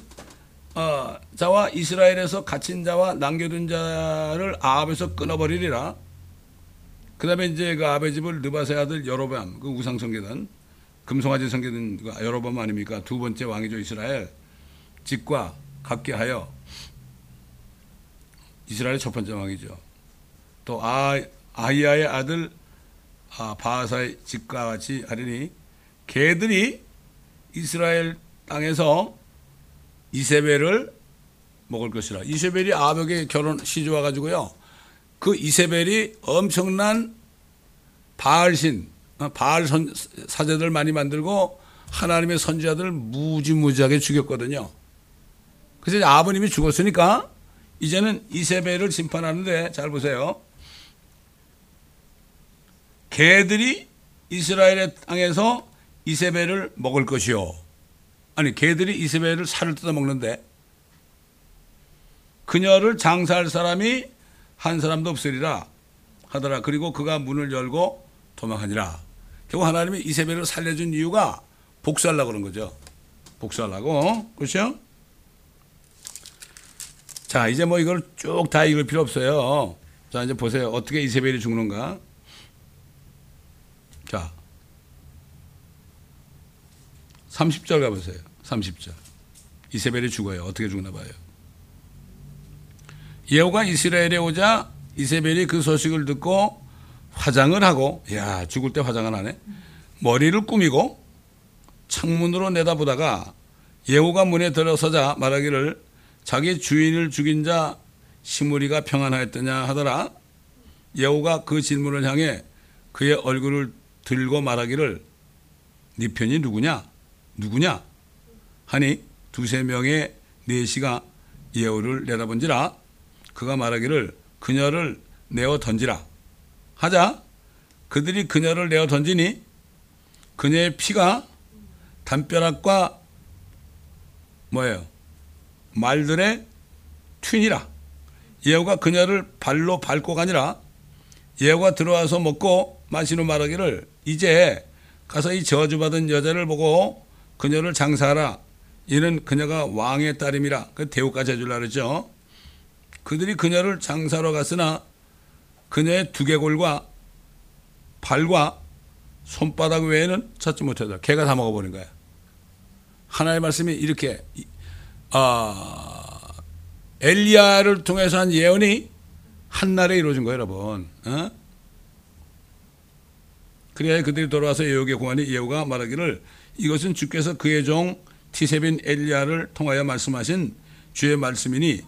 [SPEAKER 1] 어, 자와 이스라엘에서 갇힌 자와 남겨둔 자를 아합에서 끊어버리리라. 그 다음에 이제 그 아베 집을 느바세 아들 여로밤, 그 우상 성계단, 금송아지 성계단 그 여로밤 아닙니까? 두 번째 왕이죠 이스라엘. 집과 같게 하여 이스라엘의 첫 번째 왕이죠. 또 아, 아이야의 아들 아, 바하사의 집과 같이 하리니 개들이 이스라엘 땅에서 이세벨을 먹을 것이라. 이세벨이 아합에게 결혼 시주와 가지고요. 그 이세벨이 엄청난 바알신, 어, 바알 선, 사제들 많이 만들고 하나님의 선지자들 무지무지하게 죽였거든요. 그래서 아버님이 죽었으니까 이제는 이세벨을 심판하는데 잘 보세요. 개들이 이스라엘의 땅에서 이세벨을 먹을 것이요. 아니 개들이 이세벨을 살을 뜯어 먹는데 그녀를 장사할 사람이 한 사람도 없으리라 하더라. 그리고 그가 문을 열고 도망하니라. 결국 하나님이 이세벨을 살려준 이유가 복수하려고 그런 거죠. 복수하려고. 그렇죠? 자, 이제 뭐 이걸 쭉 다 읽을 필요 없어요. 자, 이제 보세요. 어떻게 이세벨이 죽는가? 자, 30절 가보세요. 30절. 이세벨이 죽어요. 어떻게 죽나 봐요. 예후가 이스라엘에 오자 이세벨이 그 소식을 듣고 화장을 하고, 야 죽을 때 화장을 하네. 머리를 꾸미고 창문으로 내다보다가 예후가 문에 들어서자 말하기를 자기 주인을 죽인 자 시므리가 평안하였더냐 하더라. 예후가 그 질문을 향해 그의 얼굴을 들고 말하기를 네 편이 누구냐? 누구냐? 하니 두세 명의 내시가 예후를 내다본지라 그가 말하기를 그녀를 내어 던지라. 하자 그들이 그녀를 내어 던지니 그녀의 피가 담벼락과 뭐예요? 말들의 튠이라. 예후가 그녀를 발로 밟고 가니라. 예후가 들어와서 먹고 마시는 말하기를 이제 가서 이 저주받은 여자를 보고 그녀를 장사하라. 이는 그녀가 왕의 딸임이라. 그 대우까지 해주려 그러죠. 그들이 그녀를 장사로 갔으나 그녀의 두개골과 발과 손바닥 외에는 찾지 못하다 개가 다 먹어버린 거야. 하나의 말씀이 이렇게 아 엘리야를 통해서 한 예언이 한 날에 이루어진 거예요, 여러분. 어? 그래야 그들이 돌아와서 예후에게 공하니 예후가 말하기를 이것은 주께서 그의 종 티세빈 엘리야를 통하여 말씀하신 주의 말씀이니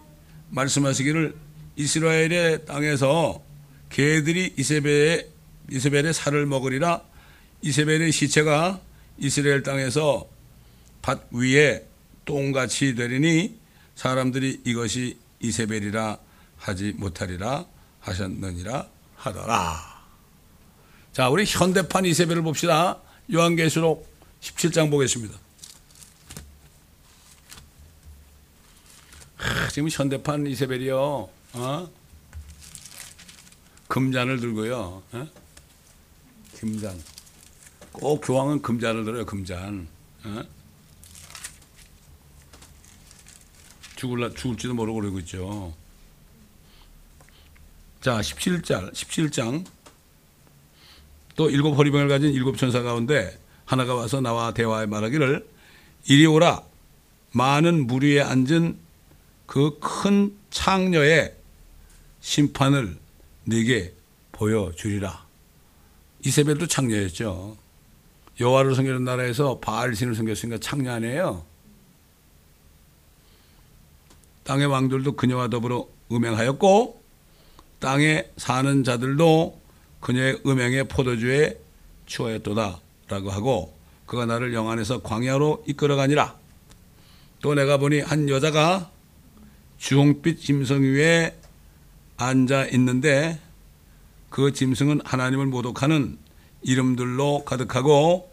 [SPEAKER 1] 말씀하시기를 이스라엘의 땅에서 개들이 이세벨의 이세벨의 살을 먹으리라 이세벨의 시체가 이스라엘 땅에서 밭 위에 똥같이 되리니 사람들이 이것이 이세벨이라 하지 못하리라 하셨느니라 하더라. 자, 우리 현대판 이세벨을 봅시다. 요한계시록 17장 보겠습니다. 하, 지금 현대판 이세벨이요. 어? 금잔을 들고요. 어? 금잔. 꼭 교황은 금잔을 들어요. 금잔. 어? 죽을라, 죽을지도 모르고 그러고 있죠. 자, 17장, 17장. 또 일곱 허리병을 가진 일곱 천사 가운데 하나가 와서 나와 대화에 말하기를 이리 오라 많은 물 위에 앉은 그 큰 창녀의 심판을 네게 보여주리라. 이세벨도 창녀였죠. 여호와를 섬기는 나라에서 바알 신을 섬겼으니까 창녀 아니에요. 땅의 왕들도 그녀와 더불어 음행하였고 땅에 사는 자들도 그녀의 음행의 포도주에 취하였도다라고 하고 그가 나를 영안에서 광야로 이끌어가니라. 또 내가 보니 한 여자가 주홍빛 짐승 위에 앉아 있는데 그 짐승은 하나님을 모독하는 이름들로 가득하고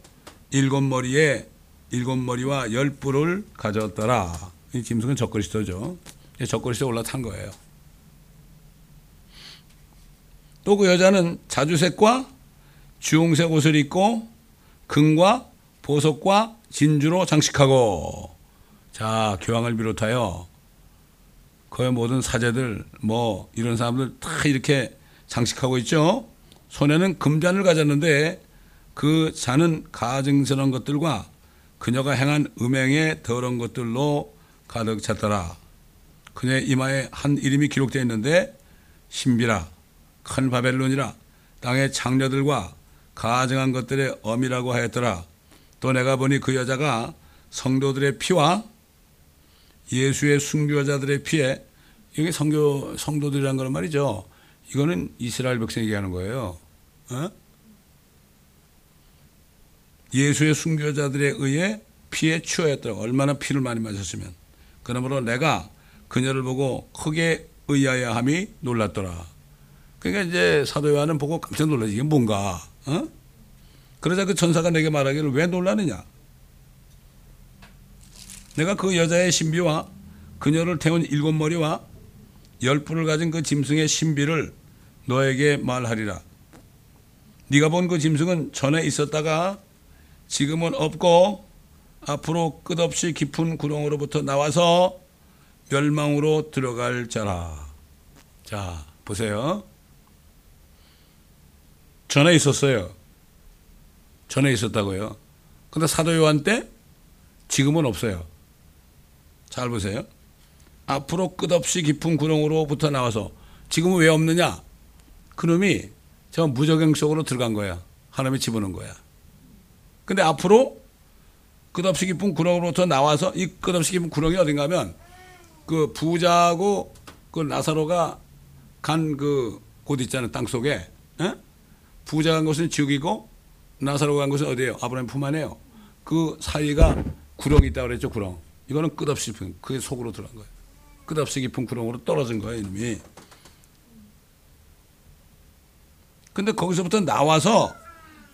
[SPEAKER 1] 일곱 머리에 일곱 머리와 열 뿔을 가졌더라. 이 짐승은 적그리스도죠. 적그리스도 올라탄 거예요. 또 그 여자는 자주색과 주홍색 옷을 입고 금과 보석과 진주로 장식하고 자 교황을 비롯하여 거의 모든 사제들 뭐 이런 사람들 다 이렇게 장식하고 있죠. 손에는 금잔을 가졌는데 그 잔은 가증스러운 것들과 그녀가 행한 음행의 더러운 것들로 가득 찼더라. 그녀의 이마에 한 이름이 기록되어 있는데 신비라 큰 바벨론이라 땅의 장녀들과 가증한 것들의 엄이라고 하였더라. 또 내가 보니 그 여자가 성도들의 피와 예수의 순교자들의 피에 이게 성교 성도들이란 거는 말이죠. 이거는 이스라엘 백성 얘기하는 거예요. 어? 예수의 순교자들에 의해 피에 취하였더라. 얼마나 피를 많이 마셨으면. 그러므로 내가 그녀를 보고 크게 의아해 함이 놀랐더라. 그러니까 이제 사도 요한은 보고 깜짝 놀라지. 이게 뭔가. 어? 그러자 그 천사가 내게 말하기를 왜 놀라느냐? 내가 그 여자의 신비와 그녀를 태운 일곱 머리와 열 뿔을 가진 그 짐승의 신비를 너에게 말하리라. 네가 본 그 짐승은 전에 있었다가 지금은 없고 앞으로 끝없이 깊은 구렁으로부터 나와서 멸망으로 들어갈 자라. 자, 보세요. 전에 있었어요. 전에 있었다고요. 근데 사도 요한 때 지금은 없어요. 잘 보세요. 앞으로 끝없이 깊은 구렁으로부터 나와서 지금은 왜 없느냐? 그놈이 저 무적행 속으로 들어간 거야. 하나님이 집어넣은 거야. 근데 앞으로 끝없이 깊은 구렁으로부터 나와서 이 끝없이 깊은 구렁이 어딘가 하면 그 부자하고 그 나사로가 간 그 곳 있잖아요. 땅 속에. 에? 부자 간 곳은 지옥이고 나사로가 간 곳은 어디예요? 아브라함 품 안에요. 그 사이가 구렁이 있다고 그랬죠, 구렁. 이거는 끝없이 깊은, 그게 속으로 들어간 거예요. 끝없이 깊은 구렁으로 떨어진 거예요, 이놈이. 근데 거기서부터 나와서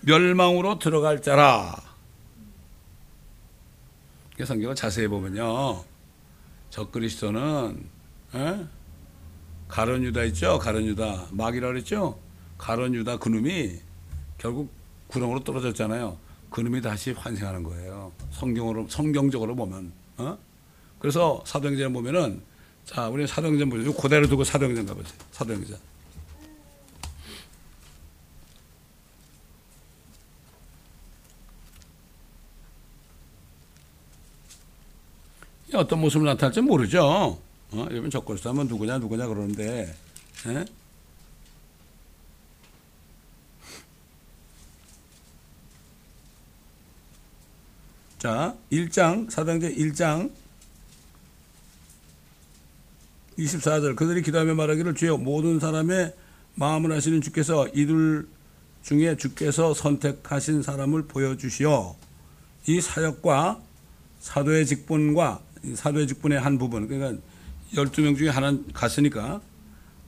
[SPEAKER 1] 멸망으로 들어갈 자라. 성경을 자세히 보면요. 저 그리스도는 에? 가론 유다 있죠? 가론 유다. 막이라 그랬죠? 가론 유다 그놈이 결국 구렁으로 떨어졌잖아요. 그놈이 다시 환생하는 거예요. 성경으로 성경적으로 보면. 어? 그래서 사도행전 보면은 자, 우리 사도행전 보죠. 그대로 두고 사도행전 가 보세요. 사도행전. 어떤 모습으로 나타날지 모르죠. 어? 여러분 적골수 하면 누구냐 누구냐 그러는데 에? 자 1장 사도행전 1장. 24절. 그들이 기도하며 말하기를 주여 모든 사람의 마음을 하시는 주께서 이들 중에 주께서 선택하신 사람을 보여주시오 이 사역과 사도의 직분과 사도의 직분의 한 부분 그러니까 12명 중에 하나 갔으니까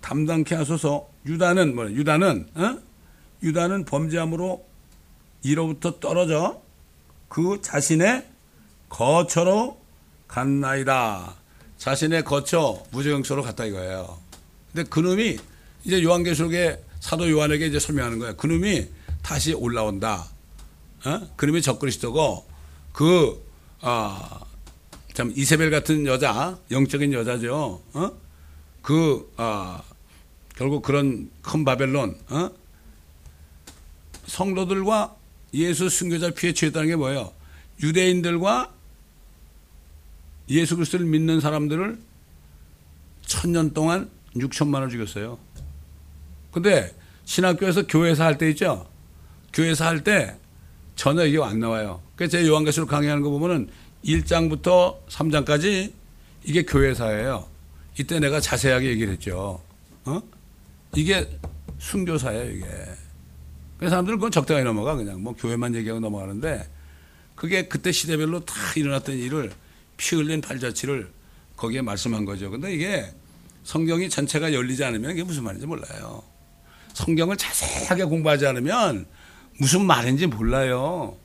[SPEAKER 1] 담당케 하소서. 유다는 뭐야 유다는 어? 유다는 범죄함으로 이로부터 떨어져 그 자신의 거처로 갔나이다. 자신의 거처 무저경처로 갔다 이거예요. 근데 그놈이 이제 요한계시록에 사도 요한에게 이제 설명하는 거예요. 그놈이 다시 올라온다. 어? 그놈이 적그리스도고 그 아, 참 이세벨 같은 여자, 영적인 여자죠. 어? 그 아, 결국 그런 큰 바벨론 어? 성도들과 예수 순교자 피해 취했다는 게 뭐예요? 유대인들과 예수 그리스도를 믿는 사람들을 천년 동안 6천만 원 죽였어요. 근데 신학교에서 교회사 할 때 있죠? 교회사 할 때 전혀 이게 안 나와요. 그래서 제 요한계시록 강의하는 거 보면은 1장부터 3장까지 이게 교회사예요. 이때 내가 자세하게 얘기를 했죠. 어? 이게 순교사예요, 이게. 그 사람들은 그건 적당히 넘어가 그냥 뭐 교회만 얘기하고 넘어가는데 그게 그때 시대별로 다 일어났던 일을 피 흘린 발자취를 거기에 말씀한 거죠. 근데 이게 성경이 전체가 열리지 않으면 이게 무슨 말인지 몰라요. 성경을 자세하게 공부하지 않으면 무슨 말인지 몰라요.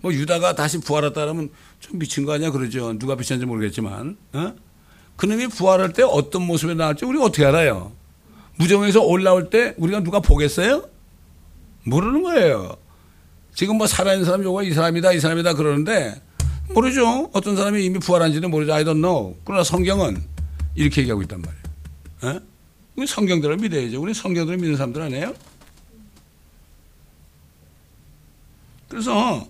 [SPEAKER 1] 뭐 유다가 다시 부활했다 그러면 좀 미친 거 아니야 그러죠. 누가 미쳤는지 모르겠지만. 어? 그놈이 부활할 때 어떤 모습에 나올지 우리가 어떻게 알아요? 무정에서 올라올 때 우리가 누가 보겠어요? 모르는 거예요. 지금 뭐 살아있는 사람 요거 이 사람이다 이 사람이다 그러는데 모르죠. 어떤 사람이 이미 부활한지는 모르죠. I don't know. 그러나 성경은 이렇게 얘기하고 있단 말이에요. 에? 우리 성경들을 믿어야죠. 우리 성경들을 믿는 사람들 아니에요? 그래서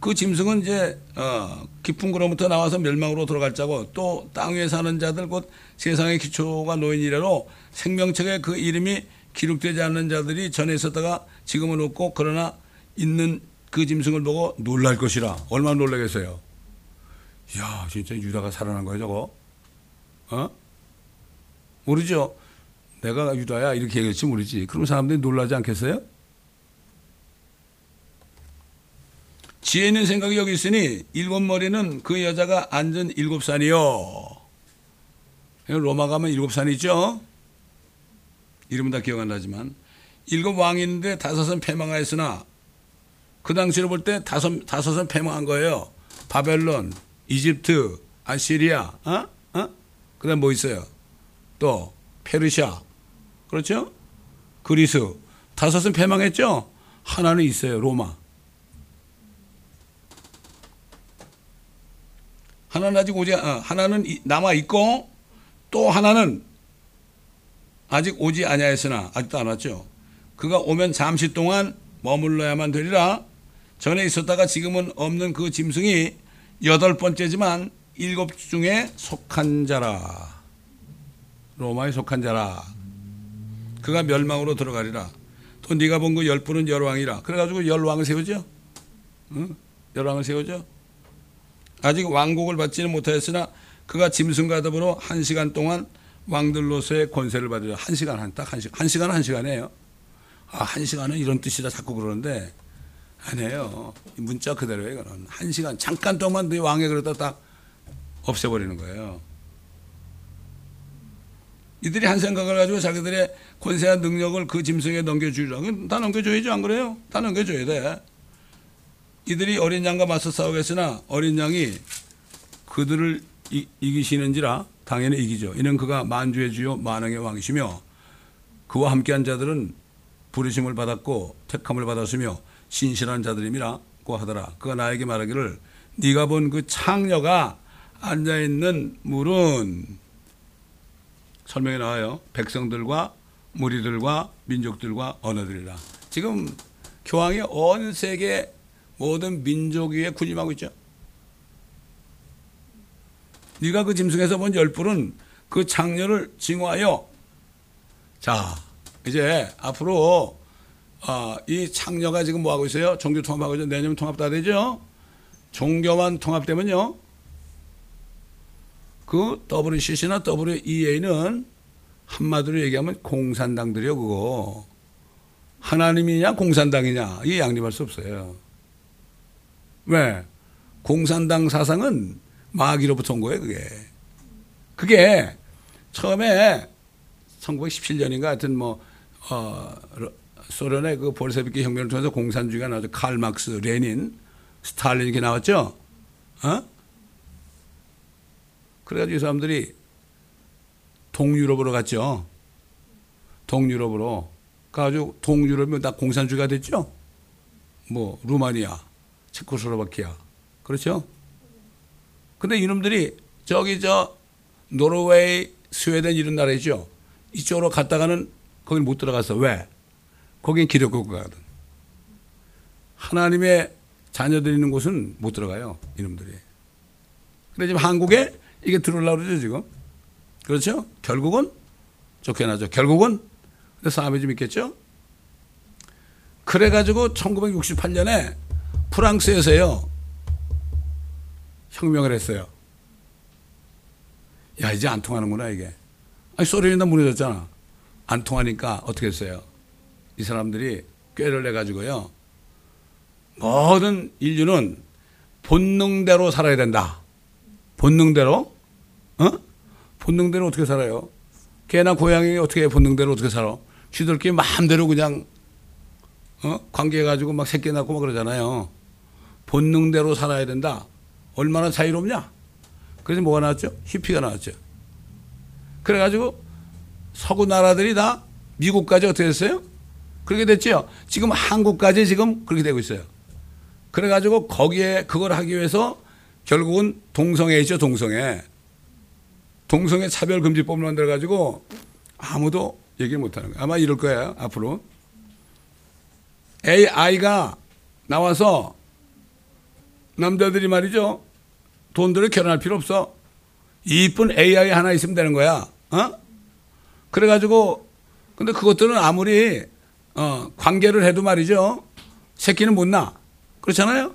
[SPEAKER 1] 그 짐승은 이제 어, 깊은 구름부터 나와서 멸망으로 들어갈 자고 또 땅 위에 사는 자들 곧 세상의 기초가 놓인 이래로 생명책에 그 이름이 기록되지 않는 자들이 전에 있었다가 지금은 없고 그러나 있는 그 짐승을 보고 놀랄 것이라 얼마나 놀라겠어요. 야 진짜 유다가 살아난 거야 저거. 어? 모르죠. 내가 유다야 이렇게 얘기할지 모르지. 그럼 사람들이 놀라지 않겠어요? 지혜 있는 생각이 여기 있으니 일곱 머리는 그 여자가 앉은 일곱 산이요. 로마 가면 일곱 산이 있죠. 이름은 다 기억 안 나지만 일곱 있는데 다섯은 패망하였으나 그 당시로 볼 때 다섯 다섯은 패망한 거예요. 바벨론, 이집트, 아시리아, 어? 어? 그다음 뭐 있어요? 또 페르시아, 그렇죠? 그리스 다섯은 패망했죠. 하나는 있어요. 로마. 하나는 아직 오지 어, 하나는 남아 있고 또 하나는 아직 오지 아니하였으나 아직도 안 왔죠. 그가 오면 잠시 동안 머물러야만 되리라. 전에 있었다가 지금은 없는 그 짐승이 여덟 번째지만 일곱 중에 속한 자라. 로마에 속한 자라. 그가 멸망으로 들어가리라. 또 네가 본 그 열분은 열왕이라. 그래가지고 열왕을 세우죠. 응? 열왕을 세우죠. 아직 왕국을 받지는 못하였으나 그가 짐승과 더불어 한 시간 동안 왕들로서의 권세를 받으려 한 시간 한딱한 시간 한 시간 한 시간이에요. 아, 한 시간은 이런 뜻이다 자꾸 그러는데 아니에요. 문자 그대로예요. 이거는 한 시간 잠깐 동안 네 왕의 그릇다 딱 없애버리는 거예요. 이들이 한 생각을 가지고 자기들의 권세와 능력을 그 짐승에 넘겨주리라. 다 넘겨줘야죠, 안 그래요? 다 넘겨줘야 돼. 이들이 어린 양과 맞서 싸우겠으나 어린 양이 그들을 이, 이기시는지라 당연히 이기죠. 이는 그가 만주의 주요 만왕의 왕이시며 그와 함께한 자들은 부르심을 받았고 택함을 받았으며 신실한 자들임이라고 하더라. 그가 나에게 말하기를 네가 본 그 창녀가 앉아 있는 물은 설명에 나와요. 백성들과 무리들과 민족들과 언어들이라. 지금 교황이 온 세계 모든 민족 위에 군림하고 있죠. 네가 그 짐승에서 본 열불은 그 창녀를 징후하여 자 이제 앞으로 어, 이 창녀가 지금 뭐 하고 있어요? 종교 통합하고 있죠. 내년 통합 다 되죠. 종교만 통합되면요. 그 WCC나 WEA는 한마디로 얘기하면 공산당들이요, 그거. 하나님이냐, 공산당이냐, 이게 양립할 수 없어요. 왜? 공산당 사상은 마귀로부터 온 거예요, 그게. 그게 처음에 1917년인가 하여튼 뭐, 어, 소련의 그 볼세비키 혁명을 통해서 공산주의가 나왔죠. 칼 막스, 레닌, 스탈린 이렇게 나왔죠. 어? 그래가지고 이 사람들이 동유럽으로 갔죠. 동유럽으로. 가지고 동유럽이면 다 공산주의가 됐죠. 뭐 루마니아, 체코슬로바키아, 그렇죠? 근데 이놈들이 저기 저 노르웨이, 스웨덴 이런 나라 있죠. 이쪽으로 갔다가는 거긴 못 들어갔어. 왜? 거긴 기력국가거든. 하나님의 자녀들 있는 곳은 못 들어가요. 이놈들이. 근데 지금 한국에 이게 들어오려고 그러죠, 지금. 그렇죠? 결국은 쫓겨나죠. 결국은 근데 싸움이 좀 있겠죠? 그래가지고 1968년에 프랑스에서요, 혁명을 했어요. 야, 이제 안 통하는구나, 이게. 아니, 소련이 다 무너졌잖아. 안 통하니까 어떻게 했어요? 이 사람들이 꾀를 내가지고요. 모든 인류는 본능대로 살아야 된다. 본능대로? 어? 본능대로 어떻게 살아요? 개나 고양이 어떻게 본능대로 어떻게 살아? 쥐들끼리 마음대로 그냥 어? 관계해가지고 막 새끼 낳고 막 그러잖아요. 본능대로 살아야 된다. 얼마나 자유롭냐? 그래서 뭐가 나왔죠? 히피가 나왔죠. 그래가지고 서구 나라들이 다 미국까지 어떻게 됐어요? 그렇게 됐죠. 지금 한국까지 지금 그렇게 되고 있어요. 그래가지고 거기에 그걸 하기 위해서 결국은 동성애 있죠, 동성애. 동성애 차별금지법을 만들어가지고 아무도 얘기를 못하는 거예요. 아마 이럴 거예요, 앞으로. AI가 나와서 남자들이 말이죠. 돈 들여 결혼할 필요 없어. 이쁜 AI 하나 있으면 되는 거야. 어? 그래가지고, 근데 그것들은 아무리, 어, 관계를 해도 말이죠. 새끼는 못 나. 그렇잖아요?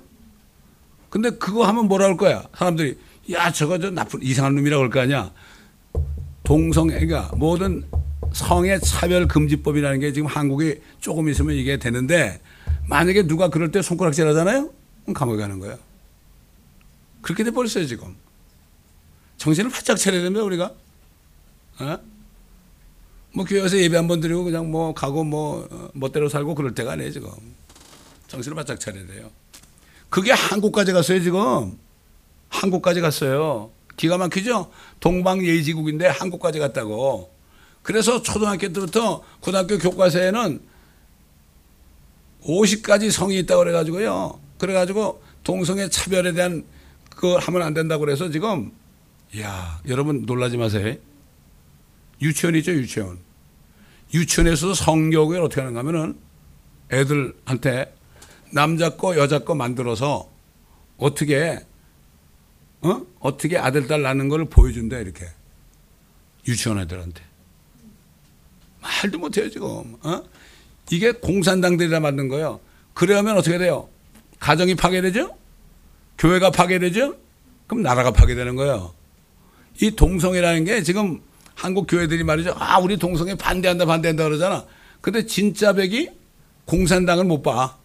[SPEAKER 1] 근데 그거 하면 뭐라 할 거야? 사람들이, 야, 저거 저 나쁜 이상한 놈이라고 할 거 아니야? 동성애가 모든 성의 차별금지법이라는 게 지금 한국에 조금 있으면 이게 되는데 만약에 누가 그럴 때 손가락질 하잖아요? 그럼 감옥에 가는 거예요. 그렇게 돼버렸어요, 지금. 정신을 바짝 차려야 됩니다, 우리가. 어? 뭐 교회에서 예배 한 번 드리고 그냥 뭐 가고 뭐 어, 멋대로 살고 그럴 때가 아니에요, 지금. 정신을 바짝 차려야 돼요. 그게 한국까지 갔어요, 지금. 한국까지 갔어요. 기가 막히죠? 동방예지국인데 한국까지 갔다고. 그래서 초등학교 때부터 고등학교 교과서에는 50가지 성이 있다고 그래가지고요. 그래가지고 동성애 차별에 대한 그거 하면 안 된다고 그래서 지금, 야 여러분 놀라지 마세요. 유치원이죠, 유치원. 유치원에서도 성교육을 어떻게 하는가 하면은 애들한테 남자 거, 여자 거 만들어서 어떻게, 어? 어떻게 아들, 딸 낳는 걸 보여준다, 이렇게. 유치원 애들한테. 말도 못해요, 지금. 어? 이게 공산당들이라 만든 거예요. 그러면 어떻게 돼요? 가정이 파괴되죠? 교회가 파괴되죠? 그럼 나라가 파괴되는 거예요. 이 동성애라는 게 지금 한국 교회들이 말이죠. 아, 우리 동성애 반대한다, 반대한다 그러잖아. 근데 진짜 백이 공산당을 못 봐.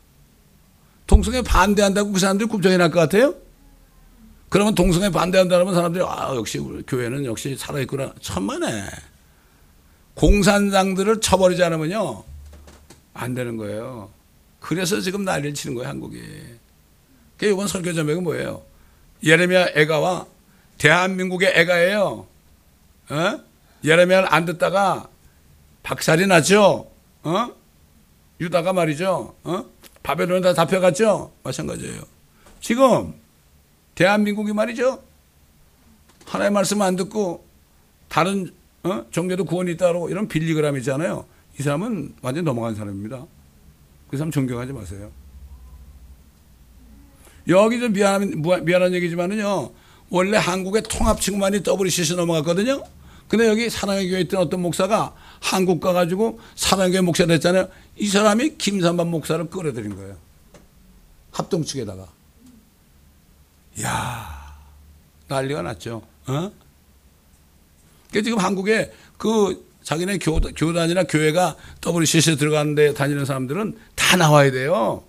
[SPEAKER 1] 동성애 반대한다고 그 사람들이 국정이 날 것 같아요? 그러면 동성애 반대한다면 사람들이 아 역시 우리 교회는 역시 살아있구나 천만에 공산당들을 쳐버리지 않으면요 안 되는 거예요. 그래서 지금 난리를 치는 거예요 한국이. 그 이번 설교 제목이 뭐예요? 예레미야 애가와 대한민국의 애가예요. 어? 예레미야를 안 듣다가 박살이 났죠. 어? 유다가 말이죠. 어? 바벨론에 다 잡혀갔죠. 마찬가지예요. 지금 대한민국이 말이죠. 하나의 말씀 안 듣고 다른 어? 종교도 구원이 있다고 이런 빌리그램이잖아요. 이 사람은 완전 넘어간 사람입니다. 그 사람 존경하지 마세요. 여기 좀 미안한, 미안한 얘기지만은요. 원래 한국의 통합친구만이 WCC 넘어갔거든요. 근데 여기 사랑의 교회 있던 어떤 목사가 한국 가가지고 사랑의 교회 목사 됐잖아요. 이 사람이 김삼반 목사를 끌어들인 거예요. 합동 측에다가. 야 난리가 났죠. 어? 그 지금 한국에 그 자기네 교, 교단이나 교회가 WCC에 들어가는데 다니는 사람들은 다 나와야 돼요.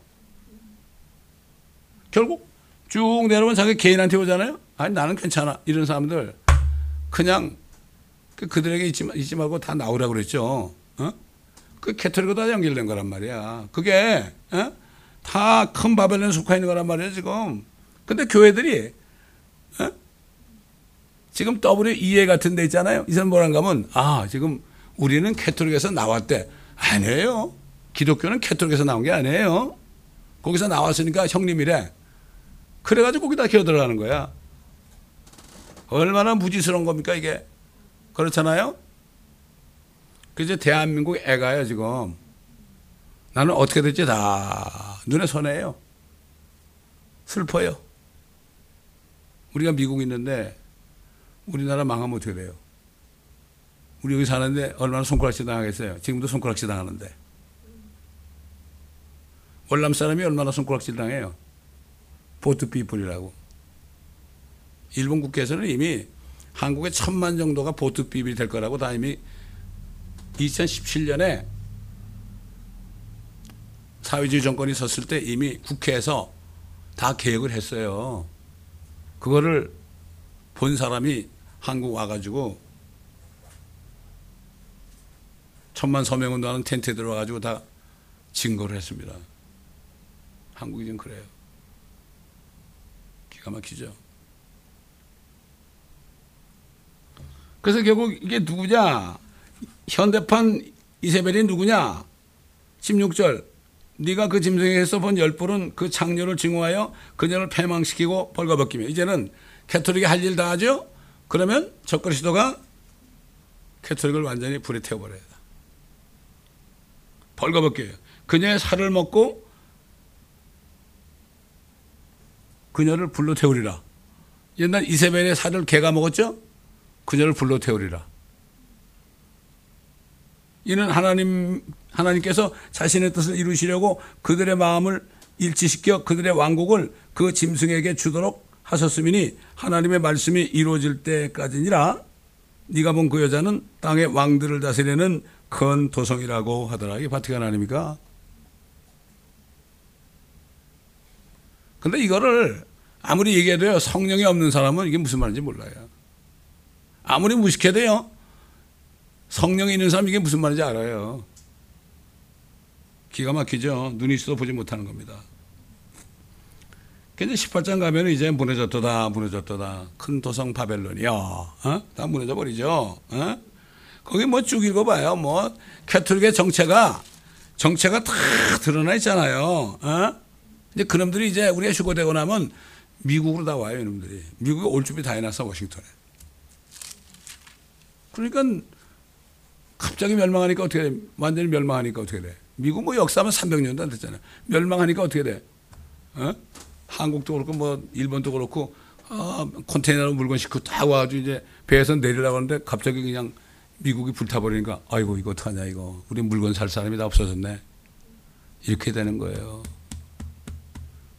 [SPEAKER 1] 결국 쭉 내려오면 자기 개인한테 오잖아요. 아니 나는 괜찮아 이런 사람들 그냥 그 그들에게 잊지, 잊지 말고 다 나오라고 그랬죠. 어? 그 캐톨릭과 다 연결된 거란 말이야. 그게 어? 다큰 바벨론에 속해 있는 거란 말이야 지금. 근데 교회들이 어? 지금 WEA 같은 데 있잖아요. 이 사람 뭐란가 하면 아 지금 우리는 캐톨릭에서 나왔대. 아니에요. 기독교는 캐톨릭에서 나온 게 아니에요. 거기서 나왔으니까 형님이래. 그래가지고 거기다 기어 들어가는 거야. 얼마나 무지스러운 겁니까 이게. 그렇잖아요. 그래서 대한민국 애가요 지금. 나는 어떻게 될지 다 눈에 선해요. 슬퍼요. 우리가 미국 있는데 우리나라 망하면 어떻게 돼요? 우리 여기 사는데 얼마나 손가락질 당하겠어요? 지금도 손가락질 당하는데. 월남 사람이 얼마나 손가락질 당해요? 보트 피플이라고. 일본 국회에서는 이미 한국의 천만 정도가 보트 피플이 될 거라고 다 이미 2017년에 사회주의 정권이 섰을 때 이미 국회에서 다 계획을 했어요. 그거를 본 사람이 한국 와가지고 천만 서명운동하는 텐트에 들어와가지고 다 증거를 했습니다. 한국이 좀 그래요. 기가 막히죠. 그래서 결국 이게 누구냐? 현대판 이세벨이 누구냐? 16절 네가 그 짐승에게서 본 열불은 그 창녀를 증오하여 그녀를 패망시키고 벌거벗기며 이제는 캐톨릭이 할 일 다 하죠? 그러면 적그리스도가 캐톨릭을 완전히 불에 태워버려야 돼. 벌거벗겨요. 그녀의 살을 먹고 그녀를 불로 태우리라. 옛날 이세벨의 살을 개가 먹었죠? 그녀를 불로 태우리라. 이는 하나님 하나님께서 자신의 뜻을 이루시려고 그들의 마음을 일치시켜 그들의 왕국을 그 짐승에게 주도록 하셨음이니 하나님의 말씀이 이루어질 때까지니라 네가 본 그 여자는 땅의 왕들을 다스리는 큰 도성이라고 하더라. 이게 바티칸 아닙니까? 근데 이거를 아무리 얘기해도요, 성령이 없는 사람은 이게 무슨 말인지 몰라요. 아무리 무식해도요, 성령이 있는 사람 이게 무슨 말인지 알아요. 기가 막히죠. 눈이 있어도 보지 못하는 겁니다. 근데 18장 가면 이제 무너졌도다, 무너졌도다. 큰 도성 바벨론이요. 어? 다 무너져 버리죠. 어? 거기 뭐 쭉 읽어봐요. 뭐, 캐톨릭의 정체가, 정체가 다 드러나 있잖아요. 어? 근데 그놈들이 이제 우리가 휴거되고 나면 미국으로 다 와요, 이놈들이. 미국에 올 준비 다 해놨어, 워싱턴에. 그러니까 갑자기 멸망하니까 어떻게 돼? 완전히 멸망하니까 어떻게 돼? 미국 뭐 역사하면 300년도 안 됐잖아요. 멸망하니까 어떻게 돼? 어? 한국도 그렇고 뭐 일본도 그렇고 아, 컨테이너로 물건 싣고 딱 와가지고 이제 배에서 내리려고 하는데 갑자기 그냥 미국이 불타버리니까 아이고 이거 어떡하냐 이거 우리 물건 살 사람이 다 없어졌네 이렇게 되는 거예요.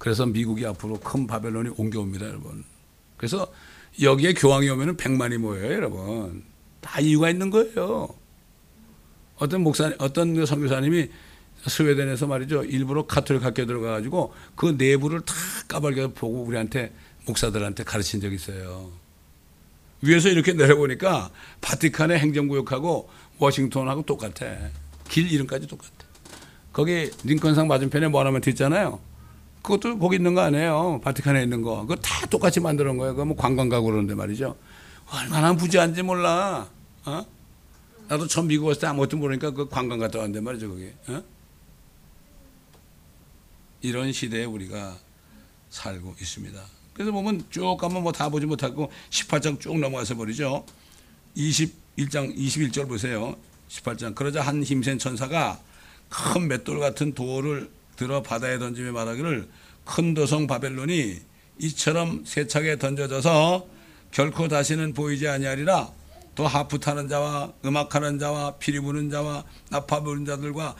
[SPEAKER 1] 그래서 미국이 앞으로 큰 바벨론이 옮겨옵니다 여러분. 그래서 여기에 교황이 오면은 100만이 모여요 여러분. 다 이유가 있는 거예요. 어떤 목사 어떤 선교사님이 스웨덴에서 말이죠. 일부러 가톨릭 학교 들어가가지고 그 내부를 다 까발겨 보고 우리한테 목사들한테 가르친 적이 있어요. 위에서 이렇게 내려보니까 바티칸의 행정구역하고 워싱턴하고 똑같아. 길 이름까지 똑같아. 거기 링컨상 맞은편에 머나먼트 있잖아요. 그것도 거기 있는 거 아니에요. 바티칸에 있는 거. 그거 다 똑같이 놓은 거예요. 그거 뭐 관광 가고 그러는데 말이죠. 얼마나 부지한지 몰라. 어? 나도 처음 미국 왔을 때 아무것도 모르니까 그 관광 갔다 왔는데 말이죠. 거기. 어? 이런 시대에 우리가 살고 있습니다. 그래서 보면 쭉 가면 뭐 다 보지 못하고 18장 쭉 넘어가서 버리죠. 21장 21절 보세요. 18장 그러자 한 힘센 천사가 큰 맷돌 같은 돌을 들어 바다에 던지며 말하기를 큰 도성 바벨론이 이처럼 세차게 던져져서 결코 다시는 보이지 아니하리라. 또 하프 타는 자와 음악하는 자와 피리 부는 자와 나파 부는 자들과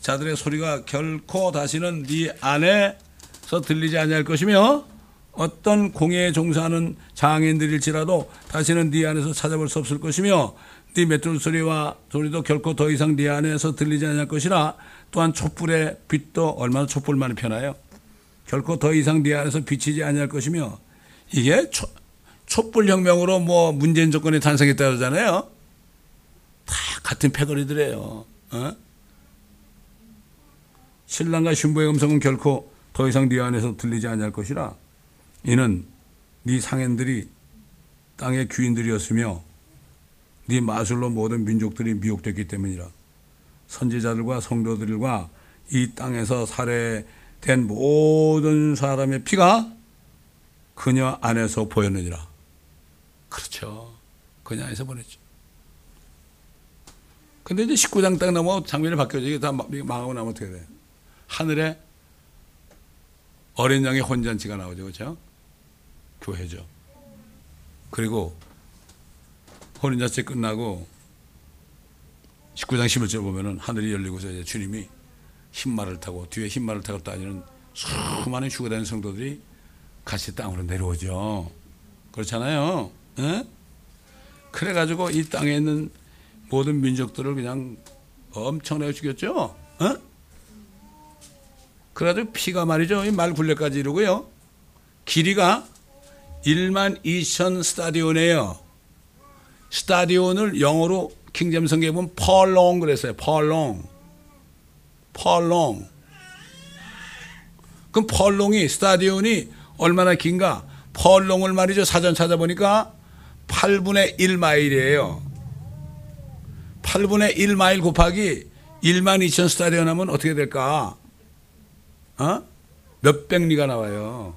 [SPEAKER 1] 자들의 소리가 결코 다시는 네 안에서 들리지 아니할 것이며 어떤 공예에 종사하는 장인들일지라도 다시는 네 안에서 찾아볼 수 없을 것이며 네 맷돌 소리와 소리도 결코 더 이상 네 안에서 들리지 않을 것이라 또한 촛불의 빛도 얼마나 촛불만이 편하요 결코 더 이상 네 안에서 비치지 아니할 것이며 이게 초, 촛불 혁명으로 뭐 문재인 정권이 탄생했다 그러잖아요. 다 같은 패거리들이에요. 어? 신랑과 신부의 음성은 결코 더 이상 네 안에서 들리지 아니할 것이라 이는 네 상인들이 땅의 귀인들이었으며 네 마술로 모든 민족들이 미혹됐기 때문이라 선지자들과 성도들과 이 땅에서 살해된 모든 사람의 피가 그녀 안에서 보였느니라 그렇죠 그녀 안에서 보냈죠 근데 이제 19장 딱 넘어 장면이 바뀌어져 이게 다 망하고 나면 어떻게 돼요 하늘에 어린 양의 혼잔치가 나오죠. 그렇죠? 교회죠. 그리고 혼인잔치 끝나고 19장 11절 보면은 하늘이 열리고서 이제 주님이 흰말을 타고 뒤에 흰말을 타고 다니는 수많은 휴가다니는 성도들이 같이 땅으로 내려오죠. 그렇잖아요. 에? 그래가지고 이 땅에 있는 모든 민족들을 그냥 엄청나게 죽였죠. 에? 그래가지고 피가 말이죠. 이 말 굴레까지 이루고요. 길이가 1만 2천 스타디온이에요. 스타디온을 영어로 킹잼 성경에 보면 펄롱 그랬어요. 펄롱. 펄롱. 그럼 펄롱이 스타디온이 얼마나 긴가? 펄롱을 말이죠. 사전 찾아보니까 8분의 1마일이에요. 8분의 1마일 곱하기 1만 2천 스타디온 하면 어떻게 될까? 어? 몇백 리가 나와요.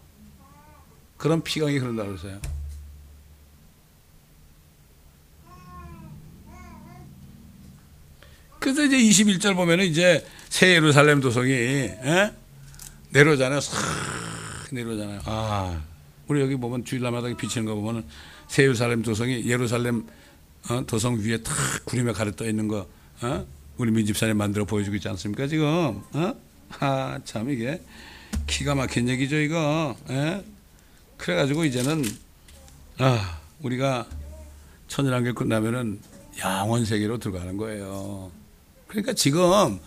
[SPEAKER 1] 그런 피강이 그런다 그러세요. 그래서 이제 21절 보면은 이제 새 예루살렘 도성이 에? 내려오잖아요. 싹 내려오잖아요. 아, 우리 여기 보면 주일날마다 비치는 거 보면은 새 예루살렘 도성이 예루살렘 어? 도성 위에 탁 구름에 가려 떠 있는 거 어? 우리 민집사님 만들어 보여주고 있지 않습니까 지금? 어? 아, 참 이게 기가 막힌 얘기죠, 이거. 예? 그래가지고 이제는 아, 우리가 천일한길 끝나면은 양원 세계로 들어가는 거예요. 그러니까 지금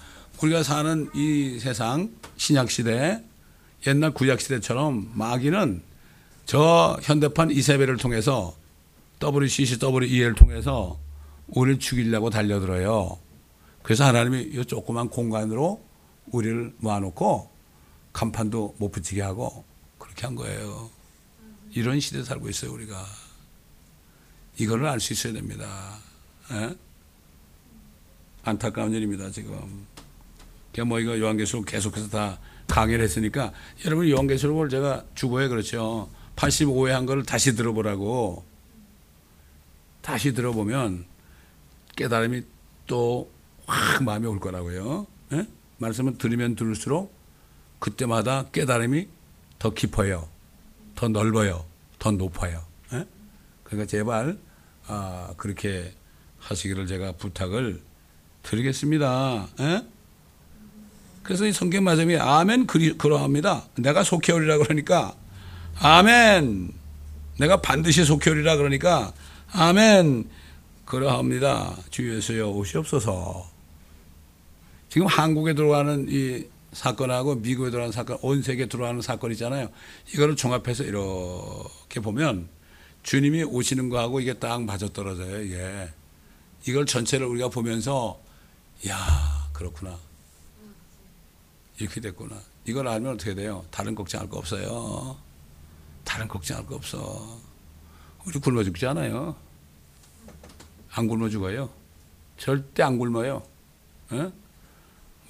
[SPEAKER 1] 우리가 사는 이 세상 신약 시대 옛날 구약 시대처럼 마귀는 저 현대판 이세벨을 통해서 WCC, WE를 통해서 우리를 죽이려고 달려들어요. 그래서 하나님이 이 조그만 공간으로 우리를 모아놓고 간판도 못 붙이게 하고 그렇게 한 거예요. 이런 시대에 살고 있어요, 우리가. 이거를 알 수 있어야 됩니다. 에? 예? 안타까운 일입니다, 지금. 뭐 이거 요한계시록 계속해서 다 강의를 했으니까 여러분 요한계시록을 제가 주고해 그렇죠. 85회 한 거를 다시 들어보라고. 다시 들어보면 깨달음이 또 확 마음에 올 거라고요. 에? 예? 말씀을 들으면 들을수록 그때마다 깨달음이 더 깊어요. 더 넓어요. 더 높아요. 에? 예? 그러니까 제발 아, 그렇게 하시기를 제가 부탁을 드리겠습니다. 에? 예? 그래서 이 성경 말씀이 아멘 그리, 그러합니다. 내가 속해 오리라 그러니까 아멘 내가 반드시 속해 오리라 그러니까 아멘 그러합니다. 주 예수여 오시옵소서. 지금 한국에 들어가는 이 사건하고 미국에 들어가는 사건, 온 세계에 들어가는 사건 있잖아요. 이거를 종합해서 이렇게 보면 주님이 오시는 거하고 이게 딱 맞아 떨어져요, 이게. 이걸 전체를 우리가 보면서, 야 그렇구나. 이렇게 됐구나. 이걸 알면 어떻게 돼요? 다른 걱정할 거 없어요. 다른 걱정할 거 없어. 우리 굶어 죽지 않아요. 안 굶어 죽어요. 절대 안 굶어요. 어?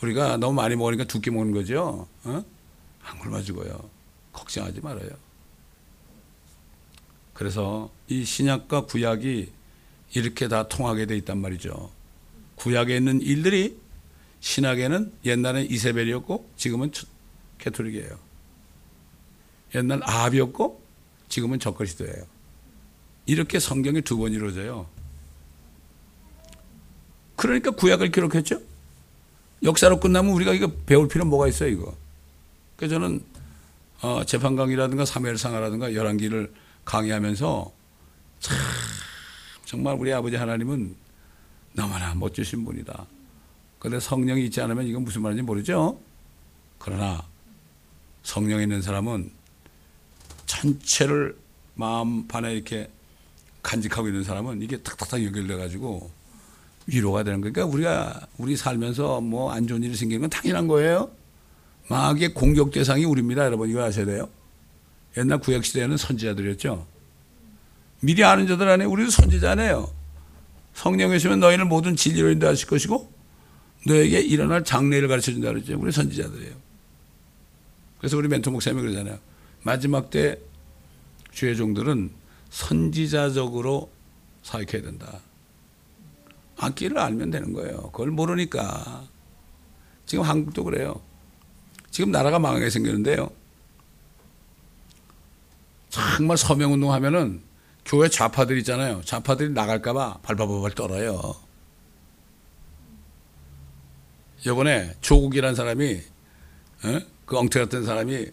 [SPEAKER 1] 우리가 너무 많이 먹으니까 두끼 먹는 거죠. 어? 안 굶어 죽어요. 걱정하지 말아요. 그래서 이 신약과 구약이 이렇게 다 통하게 돼 있단 말이죠. 구약에 있는 일들이 신학에는 옛날엔 이세벨이었고 지금은 캐톨릭이에요. 옛날 아합이었고 지금은 적그리스도예요. 이렇게 성경이 두 번 이루어져요. 그러니까 구약을 기록했죠. 역사로 끝나면 우리가 이거 배울 필요 뭐가 있어요, 이거. 그래서 저는 어, 재판 강의라든가 사무엘상하라든가 열한기를 강의하면서 참 정말 우리 아버지 하나님은 너무나 멋지신 분이다. 그런데 성령이 있지 않으면 이건 무슨 말인지 모르죠. 그러나 성령 있는 사람은 전체를 마음 반에 이렇게 간직하고 있는 사람은 이게 탁탁탁 연결돼 가지고 위로가 되는 거니까 우리가 우리 살면서 뭐 안 좋은 일이 생기는 건 당연한 거예요. 마귀의 공격 대상이 우리입니다. 여러분 이거 아셔야 돼요. 옛날 구약 시대에는 선지자들이었죠. 미리 아는 자들 안에 우리도 선지자네요. 성령이 있으면 너희는 모든 진리로 인도하실 것이고 너에게 일어날 장래를 가르쳐 준다 그러죠. 우리 선지자들이에요. 그래서 우리 멘토 목사님이 그러잖아요. 마지막 때 주의 종들은 선지자적으로 사역해야 된다. 악기를 알면 되는 거예요. 그걸 모르니까. 지금 한국도 그래요. 지금 나라가 망하게 생겼는데요. 정말 서명운동 하면은 교회 좌파들 있잖아요. 좌파들이 나갈까봐 발발발발 떨어요. 이번에 조국이라는 사람이, 어? 그 엉태 같은 사람이,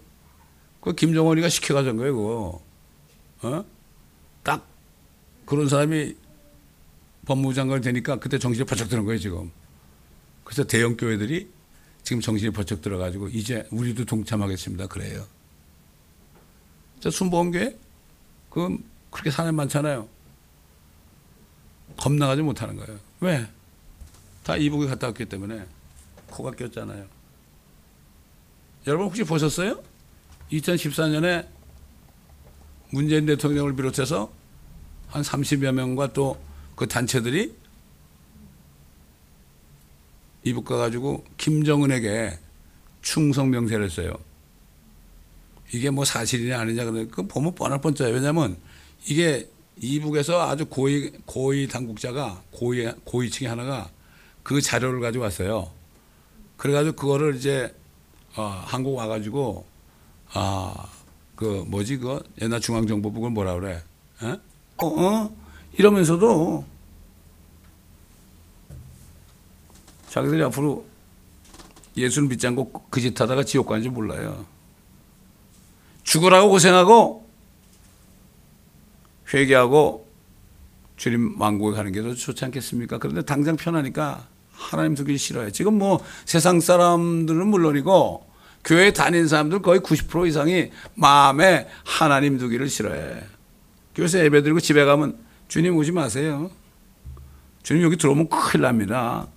[SPEAKER 1] 그 김정은이가 시켜가준 거예요, 그거. 어? 딱 그런 사람이 법무부 장관이 되니까 그때 정신이 번쩍 드는 거예요, 지금. 그래서 대형 교회들이 지금 정신이 번쩍 들어가지고 이제 우리도 동참하겠습니다. 그래요. 저 순복음교회? 그 그렇게 사람 많잖아요. 겁나가지 못하는 거예요. 왜? 다 이북에 갔다 왔기 때문에 코가 꼈잖아요. 여러분 혹시 보셨어요? 2014년에 문재인 대통령을 비롯해서 한 30여 명과 또 그 단체들이 이북 가가지고 김정은에게 충성 명세를 했어요. 이게 뭐 사실이냐 아니냐 그러면 그 보면 뻔할 뻔짜요. 왜냐하면 이게 이북에서 아주 고위 고위 당국자가 고위 고위층이 하나가 그 자료를 가지고 왔어요. 그래가지고 그거를 이제 어, 한국 와가지고 아그 뭐지 그 옛날 중앙정보부 그걸 뭐라 그래? 어? 어, 어? 이러면서도 자기들이 앞으로 예수를 믿지 않고 그 짓 하다가 지옥 가는지 몰라요. 죽으라고 고생하고 회개하고 주님 왕국에 가는 게 더 좋지 않겠습니까? 그런데 당장 편하니까 하나님 두기 싫어요. 지금 뭐 세상 사람들은 물론이고 교회 다닌 사람들 거의 90% 이상이 마음에 하나님 두기를 싫어해. 교회에서 예배 드리고 집에 가면 주님 오지 마세요. 주님 여기 들어오면 큰일 납니다.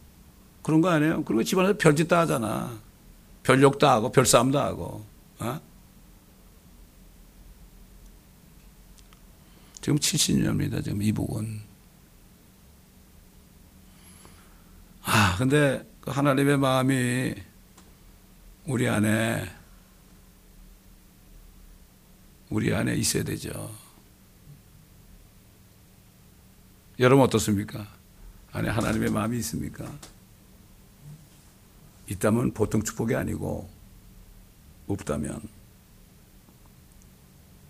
[SPEAKER 1] 그런 거 아니에요? 그리고 집안에서 별짓 다 하잖아. 별욕도 하고 별싸움도 하고. 어? 지금 70년입니다. 지금 이북은. 아, 근데 그 하나님의 마음이 우리 안에 우리 안에 있어야 되죠. 여러분 어떻습니까? 안에 하나님의 마음이 있습니까? 있다면 보통 축복이 아니고 없다면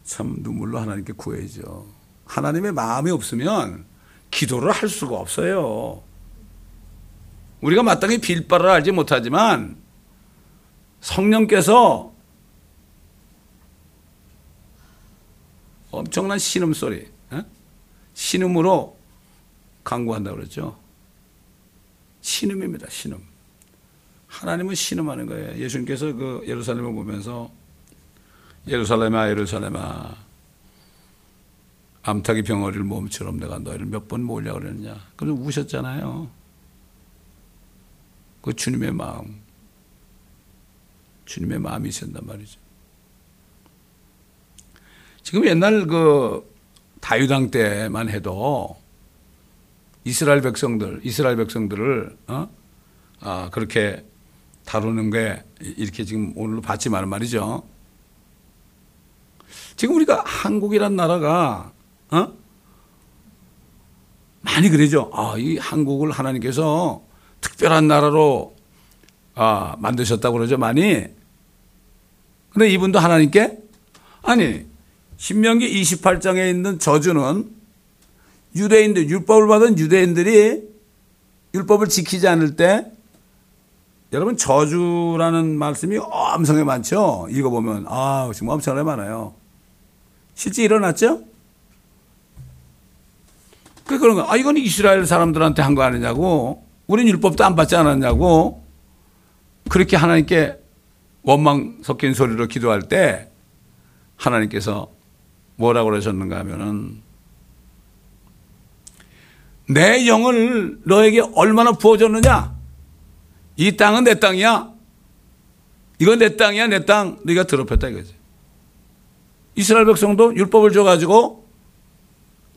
[SPEAKER 1] 참 눈물로 하나님께 구해야죠. 하나님의 마음이 없으면 기도를 할 수가 없어요. 우리가 마땅히 빌 바를 알지 못하지만 성령께서 엄청난 신음 소리, 신음으로 강구한다고 그러죠. 신음입니다, 신음. 하나님은 신음하는 거예요. 예수님께서 그 예루살렘을 보면서 예루살렘아 예루살렘아 암탉이 병어리를 몸처럼 내가 너희를 몇 번 모으려고 그랬느냐. 그래서 우셨잖아요. 그 주님의 마음. 주님의 마음이 있었단 말이죠. 지금 옛날 그 다유당 때만 해도 이스라엘 백성들, 이스라엘 백성들을 어? 아, 그렇게 다루는 게 이렇게 지금 오늘 봤지만 말이죠. 지금 우리가 한국이란 나라가 어? 많이 그러죠. 아, 이 한국을 하나님께서 특별한 나라로 아, 만드셨다고 그러죠. 많이. 근데 이분도 하나님께 아니 신명기 28장에 있는 저주는 유대인들 율법을 받은 유대인들이 율법을 지키지 않을 때 여러분 저주라는 말씀이 엄청나게 많죠. 읽어보면 아 정말 엄청나게 많아요. 실제 일어났죠? 그 그런 거. 아 이건 이스라엘 사람들한테 한 거 아니냐고. 우린 율법도 안 받지 않았냐고. 그렇게 하나님께 원망 섞인 소리로 기도할 때 하나님께서 뭐라고 그러셨는가 하면은 내 영을 너에게 얼마나 부어줬느냐? 이 땅은 내 땅이야. 이건 내 땅이야, 내 땅. 네가 더럽혔다 이거지. 이스라엘 백성도 율법을 줘가지고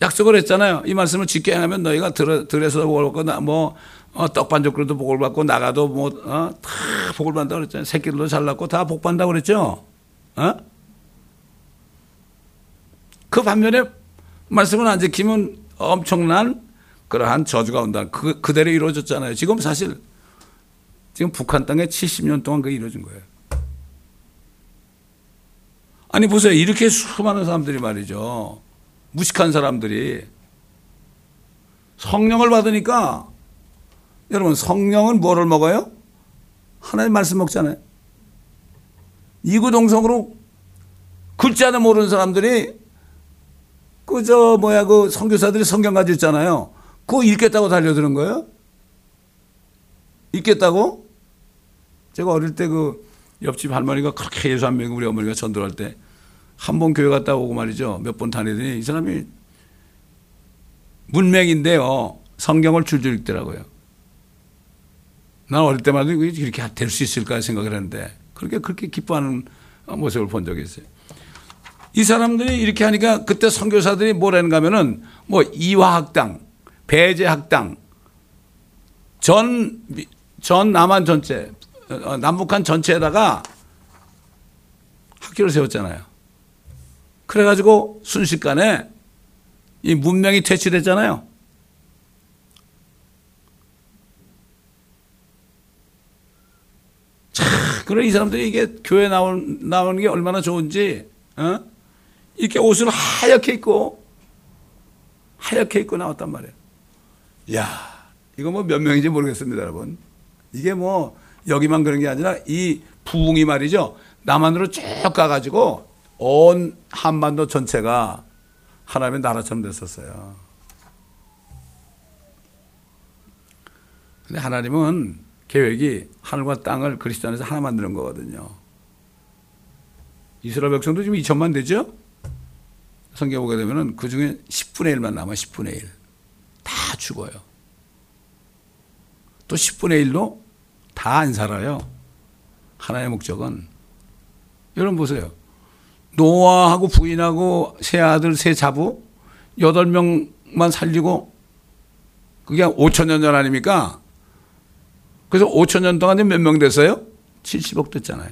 [SPEAKER 1] 약속을 했잖아요. 이 말씀을 지켜 행하면 너희가 들, 들에서 복을 받고 뭐 어, 떡반죽 그래도 복을 받고 나가도 뭐다 어, 복을 받는다 그랬잖아요. 새끼들도 잘났고 다 복 받는다 그랬죠. 어? 그 반면에 말씀을 안 지키면 엄청난 그러한 저주가 온다. 그, 그대로 이루어졌잖아요. 지금 사실 지금 북한 땅에 70년 동안 그게 이루어진 거예요. 아니 보세요. 이렇게 수많은 사람들이 말이죠. 무식한 사람들이 성령을 받으니까 여러분 성령은 뭐를 먹어요? 하나님 말씀 먹잖아요. 이구동성으로 글자도 모르는 사람들이 그저 뭐야 그 선교사들이 성경 가지고 있잖아요. 그거 읽겠다고 달려드는 거예요? 읽겠다고? 제가 어릴 때 그 옆집 할머니가 그렇게 예수 안 믿고 우리 어머니가 전도할 때 한 번 교회 갔다 오고 말이죠. 몇 번 다니더니 이 사람이 문맹인데요. 성경을 줄줄 읽더라고요. 난 어릴 때마다 이렇게 될 수 있을까 생각을 했는데 그렇게 그렇게 기뻐하는 모습을 본 적이 있어요. 이 사람들이 이렇게 하니까 그때 선교사들이 뭐라는가 하면은 뭐 이화학당, 배제학당, 전, 전 남한 전체, 어, 남북한 전체에다가 학교를 세웠잖아요. 그래가지고 순식간에 이 문명이 퇴치됐잖아요. 자, 그래 이 사람들이 이게 교회 나온 나오는 게 얼마나 좋은지, 어? 이렇게 옷을 하얗게 입고 하얗게 입고 나왔단 말이에요. 야, 이거 뭐 몇 명인지 모르겠습니다, 여러분. 이게 뭐 여기만 그런 게 아니라 이 부흥이 말이죠. 남한으로 쭉 가가지고 온 한반도 전체가 하나님의 나라처럼 됐었어요. 근데 하나님은 계획이 하늘과 땅을 그리스도 안에서 하나 만드는 거거든요. 이스라엘 백성도 지금 2천만 되죠? 성경 보게 되면은 그 중에 10분의 1만 남아 10분의 1. 다 죽어요. 또 10분의 1도 다안 살아요. 하나의 목적은 여러분 보세요. 노아하고 부인하고 세 아들 세 자부 8명만 살리고 그게 5천 년 전 아닙니까? 그래서 5천 년 동안 몇명 됐어요? 70억 됐잖아요.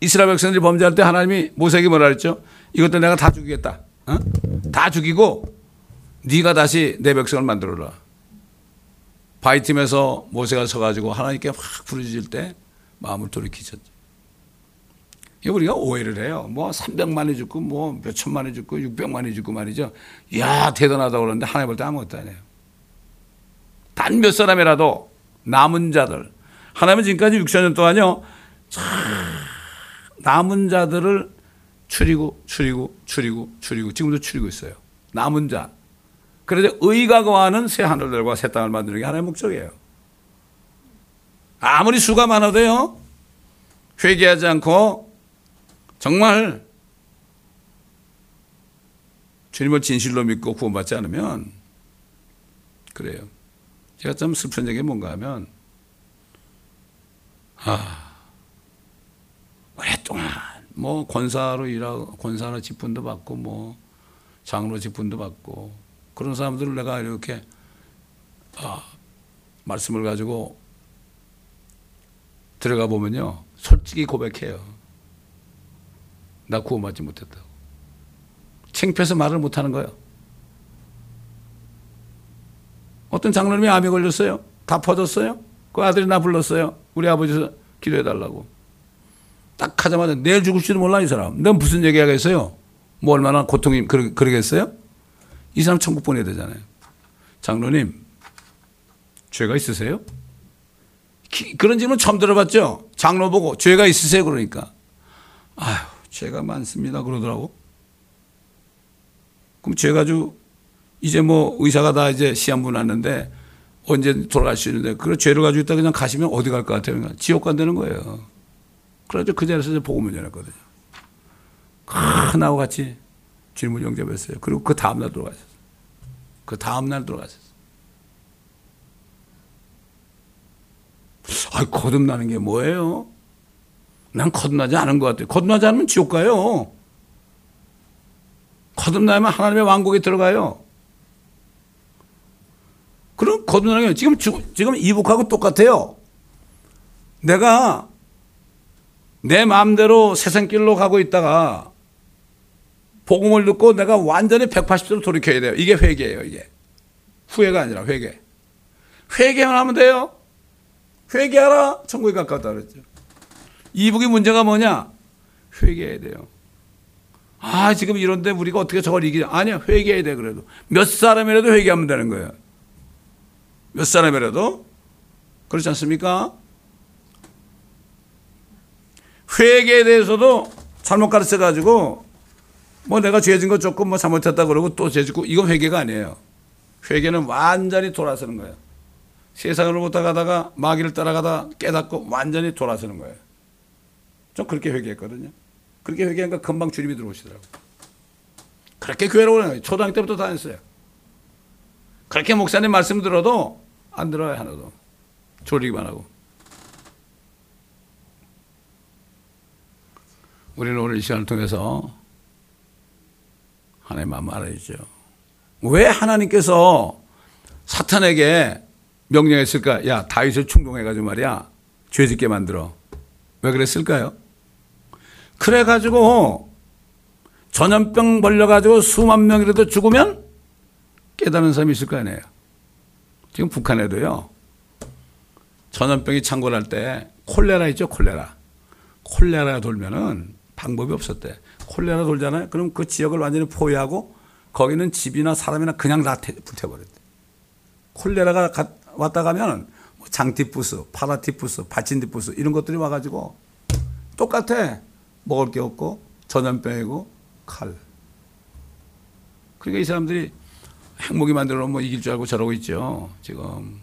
[SPEAKER 1] 이스라엘 백성들이 범죄할 때 하나님이 모세에게 뭐라 그랬죠? 이것도 내가 다 죽이겠다. 어? 다 죽이고 네가 다시 내 백성을 만들어라. 바이팀에서 모세가 서가지고 하나님께 확 부르짖을 때 마음을 돌이키셨죠. 우리가 오해를 해요. 뭐 300만이 죽고 뭐 몇천만이 죽고 600만이 죽고 말이죠. 이야 대단하다고 그러는데 하나님 볼 때 아무것도 아니에요. 단 몇 사람이라도 남은 자들 하나님은 지금까지 6천년 동안요. 남은 자들을 추리고 추리고 추리고 추리고 지금도 추리고 있어요. 남은 자. 그래서 의가 거하는 새 하늘들과 새 땅을 만드는 게 하나의 목적이에요. 아무리 수가 많아도요. 회개하지 않고 정말 주님을 진실로 믿고 구원받지 않으면 그래요. 제가 좀 슬픈 얘기 뭔가 하면 아 오랫동안 뭐 권사로 일하고 권사로 직분도 받고 뭐 장로 직분도 받고 그런 사람들을 내가 이렇게 아, 말씀을 가지고 들어가 보면요 솔직히 고백해요. 나 구원받지 못했다고. 창피해서 말을 못하는 거예요. 어떤 장로님이 암에 걸렸어요. 다 퍼졌어요. 그 아들이 나 불렀어요. 우리 아버지 기도해달라고. 딱 하자마자 내일 죽을지도 몰라 이 사람. 내가 무슨 얘기 하겠어요? 뭐 얼마나 고통이 그러, 그러겠어요? 이 사람 천국 보내야 되잖아요. 장로님 죄가 있으세요? 기, 그런 질문 처음 들어봤죠? 장로 보고 죄가 있으세요? 그러니까 죄가 많습니다 그러더라고. 그럼 죄 가지고 이제 뭐 의사가 다 이제 시한부 났는데 언제 돌아갈 수 있는데 그런 죄를 가지고 있다 그냥 가시면 어디 갈 것 같아요? 그냥 지옥 간다는 거예요. 그래서 그 자리에서 복음을 전했거든요. 큰하고 같이 질문 영접했어요. 그리고 그 다음날 돌아가셨어요. 그 다음날 돌아가셨어요. 아, 거듭나는 게 뭐예요? 난 거듭나지 않은 것 같아요. 거듭나지 않으면 지옥 가요. 거듭나면 하나님의 왕국에 들어가요. 그럼 거듭나는 게 지금 지금 이북하고 똑같아요. 내가 내 마음대로 세상길로 가고 있다가 복음을 듣고 내가 완전히 180도로 돌이켜야 돼요. 이게 회개예요, 이게. 후회가 아니라 회개. 회개만 하면 돼요. 회개하라. 천국에 가깝다 그랬죠. 이북의 문제가 뭐냐? 회개해야 돼요. 아, 지금 이런데 우리가 어떻게 저걸 이기냐? 아니야, 회개해야 돼, 그래도. 몇 사람이라도 회개하면 되는 거예요. 몇 사람이라도. 그렇지 않습니까? 회개에 대해서도 잘못 가르쳐 가지고 뭐 내가 죄진 거 조금 뭐 잘못했다 그러고 또 죄짓고 이건 회개가 아니에요. 회개는 완전히 돌아서는 거예요. 세상으로부터 가다가 마귀를 따라가다 깨닫고 완전히 돌아서는 거예요. 좀 그렇게 회개했거든요. 그렇게 회개하니까 금방 주님이 들어오시더라고요. 그렇게 교회로 오는 초등학교 때부터 다녔어요. 그렇게 목사님 말씀 들어도 안 들어요, 하나도. 졸리기만 하고. 우리는 오늘 이 시간을 통해서 하나님 마음 알아야죠. 왜 하나님께서 사탄에게 명령했을까? 야, 다윗을 충동해가지고 말이야. 죄 짓게 만들어. 왜 그랬을까요? 그래가지고 전염병 벌려가지고 수만 명이라도 죽으면 깨닫는 사람이 있을 거 아니에요. 지금 북한에도요. 전염병이 창궐할 때 콜레라 있죠, 콜레라. 콜레라가 돌면은 방법이 없었대. 콜레라 돌잖아요. 그럼 그 지역을 완전히 포위하고 거기는 집이나 사람이나 그냥 다 붙여버렸대. 콜레라가 왔다 가면 뭐 장티푸스, 파라티푸스, 발진티푸스 이런 것들이 와가지고 똑같아. 먹을 게 없고 전염병이고 칼. 그러니까 이 사람들이 핵무기 만들어 놓으면 뭐 이길 줄 알고 저러고 있죠. 지금.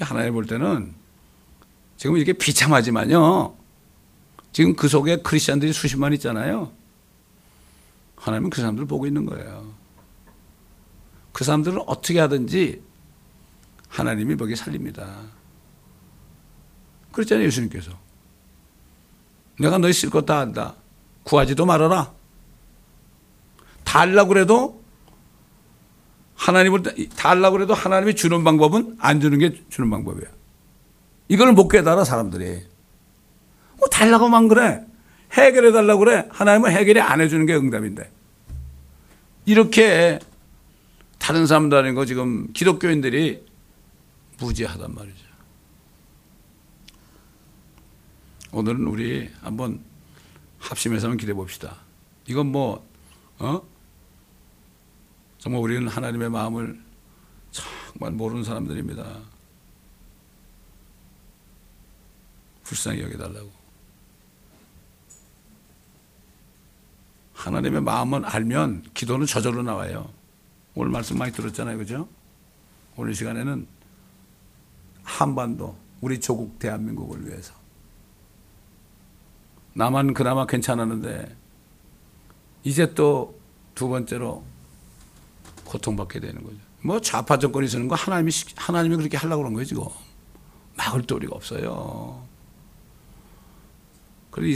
[SPEAKER 1] 하나님 볼 때는 지금 이렇게 비참하지만요. 지금 그 속에 크리스천들이 수십만 있잖아요. 하나님은 그 사람들을 보고 있는 거예요. 그 사람들은 어떻게 하든지 하나님이 먹이 살립니다. 그랬잖아요, 예수님께서. 내가 너희 쓸 것다 안다. 구하지도 말아라. 달라고 그래도 하나님을 달라고 그래도 하나님이 주는 방법은 안 주는 게 주는 방법이야. 이걸 못 깨달아 사람들이. 뭐 달라고만 그래. 해결해 달라고 그래. 하나님은 해결이 안 해주는 게 응답인데. 이렇게 다른 사람들 아닌 거 지금 기독교인들이 무지하단 말이죠. 오늘은 우리 한번 합심해서 한번 기대해 봅시다. 이건 뭐, 어? 정말 우리는 하나님의 마음을 정말 모르는 사람들입니다. 불쌍히 여겨달라고. 하나님의 마음은 알면 기도는 저절로 나와요. 오늘 말씀 많이 들었잖아요. 그죠? 오늘 시간에는 한반도 우리 조국 대한민국을 위해서 나만 그나마 괜찮았는데 이제 또 두 번째로 고통받게 되는 거죠. 뭐 좌파 정권이 쓰는 거 하나님이 시- 하나님이 그렇게 하려고 그런 거예요 지금 막을 도리가 없어요. 그래서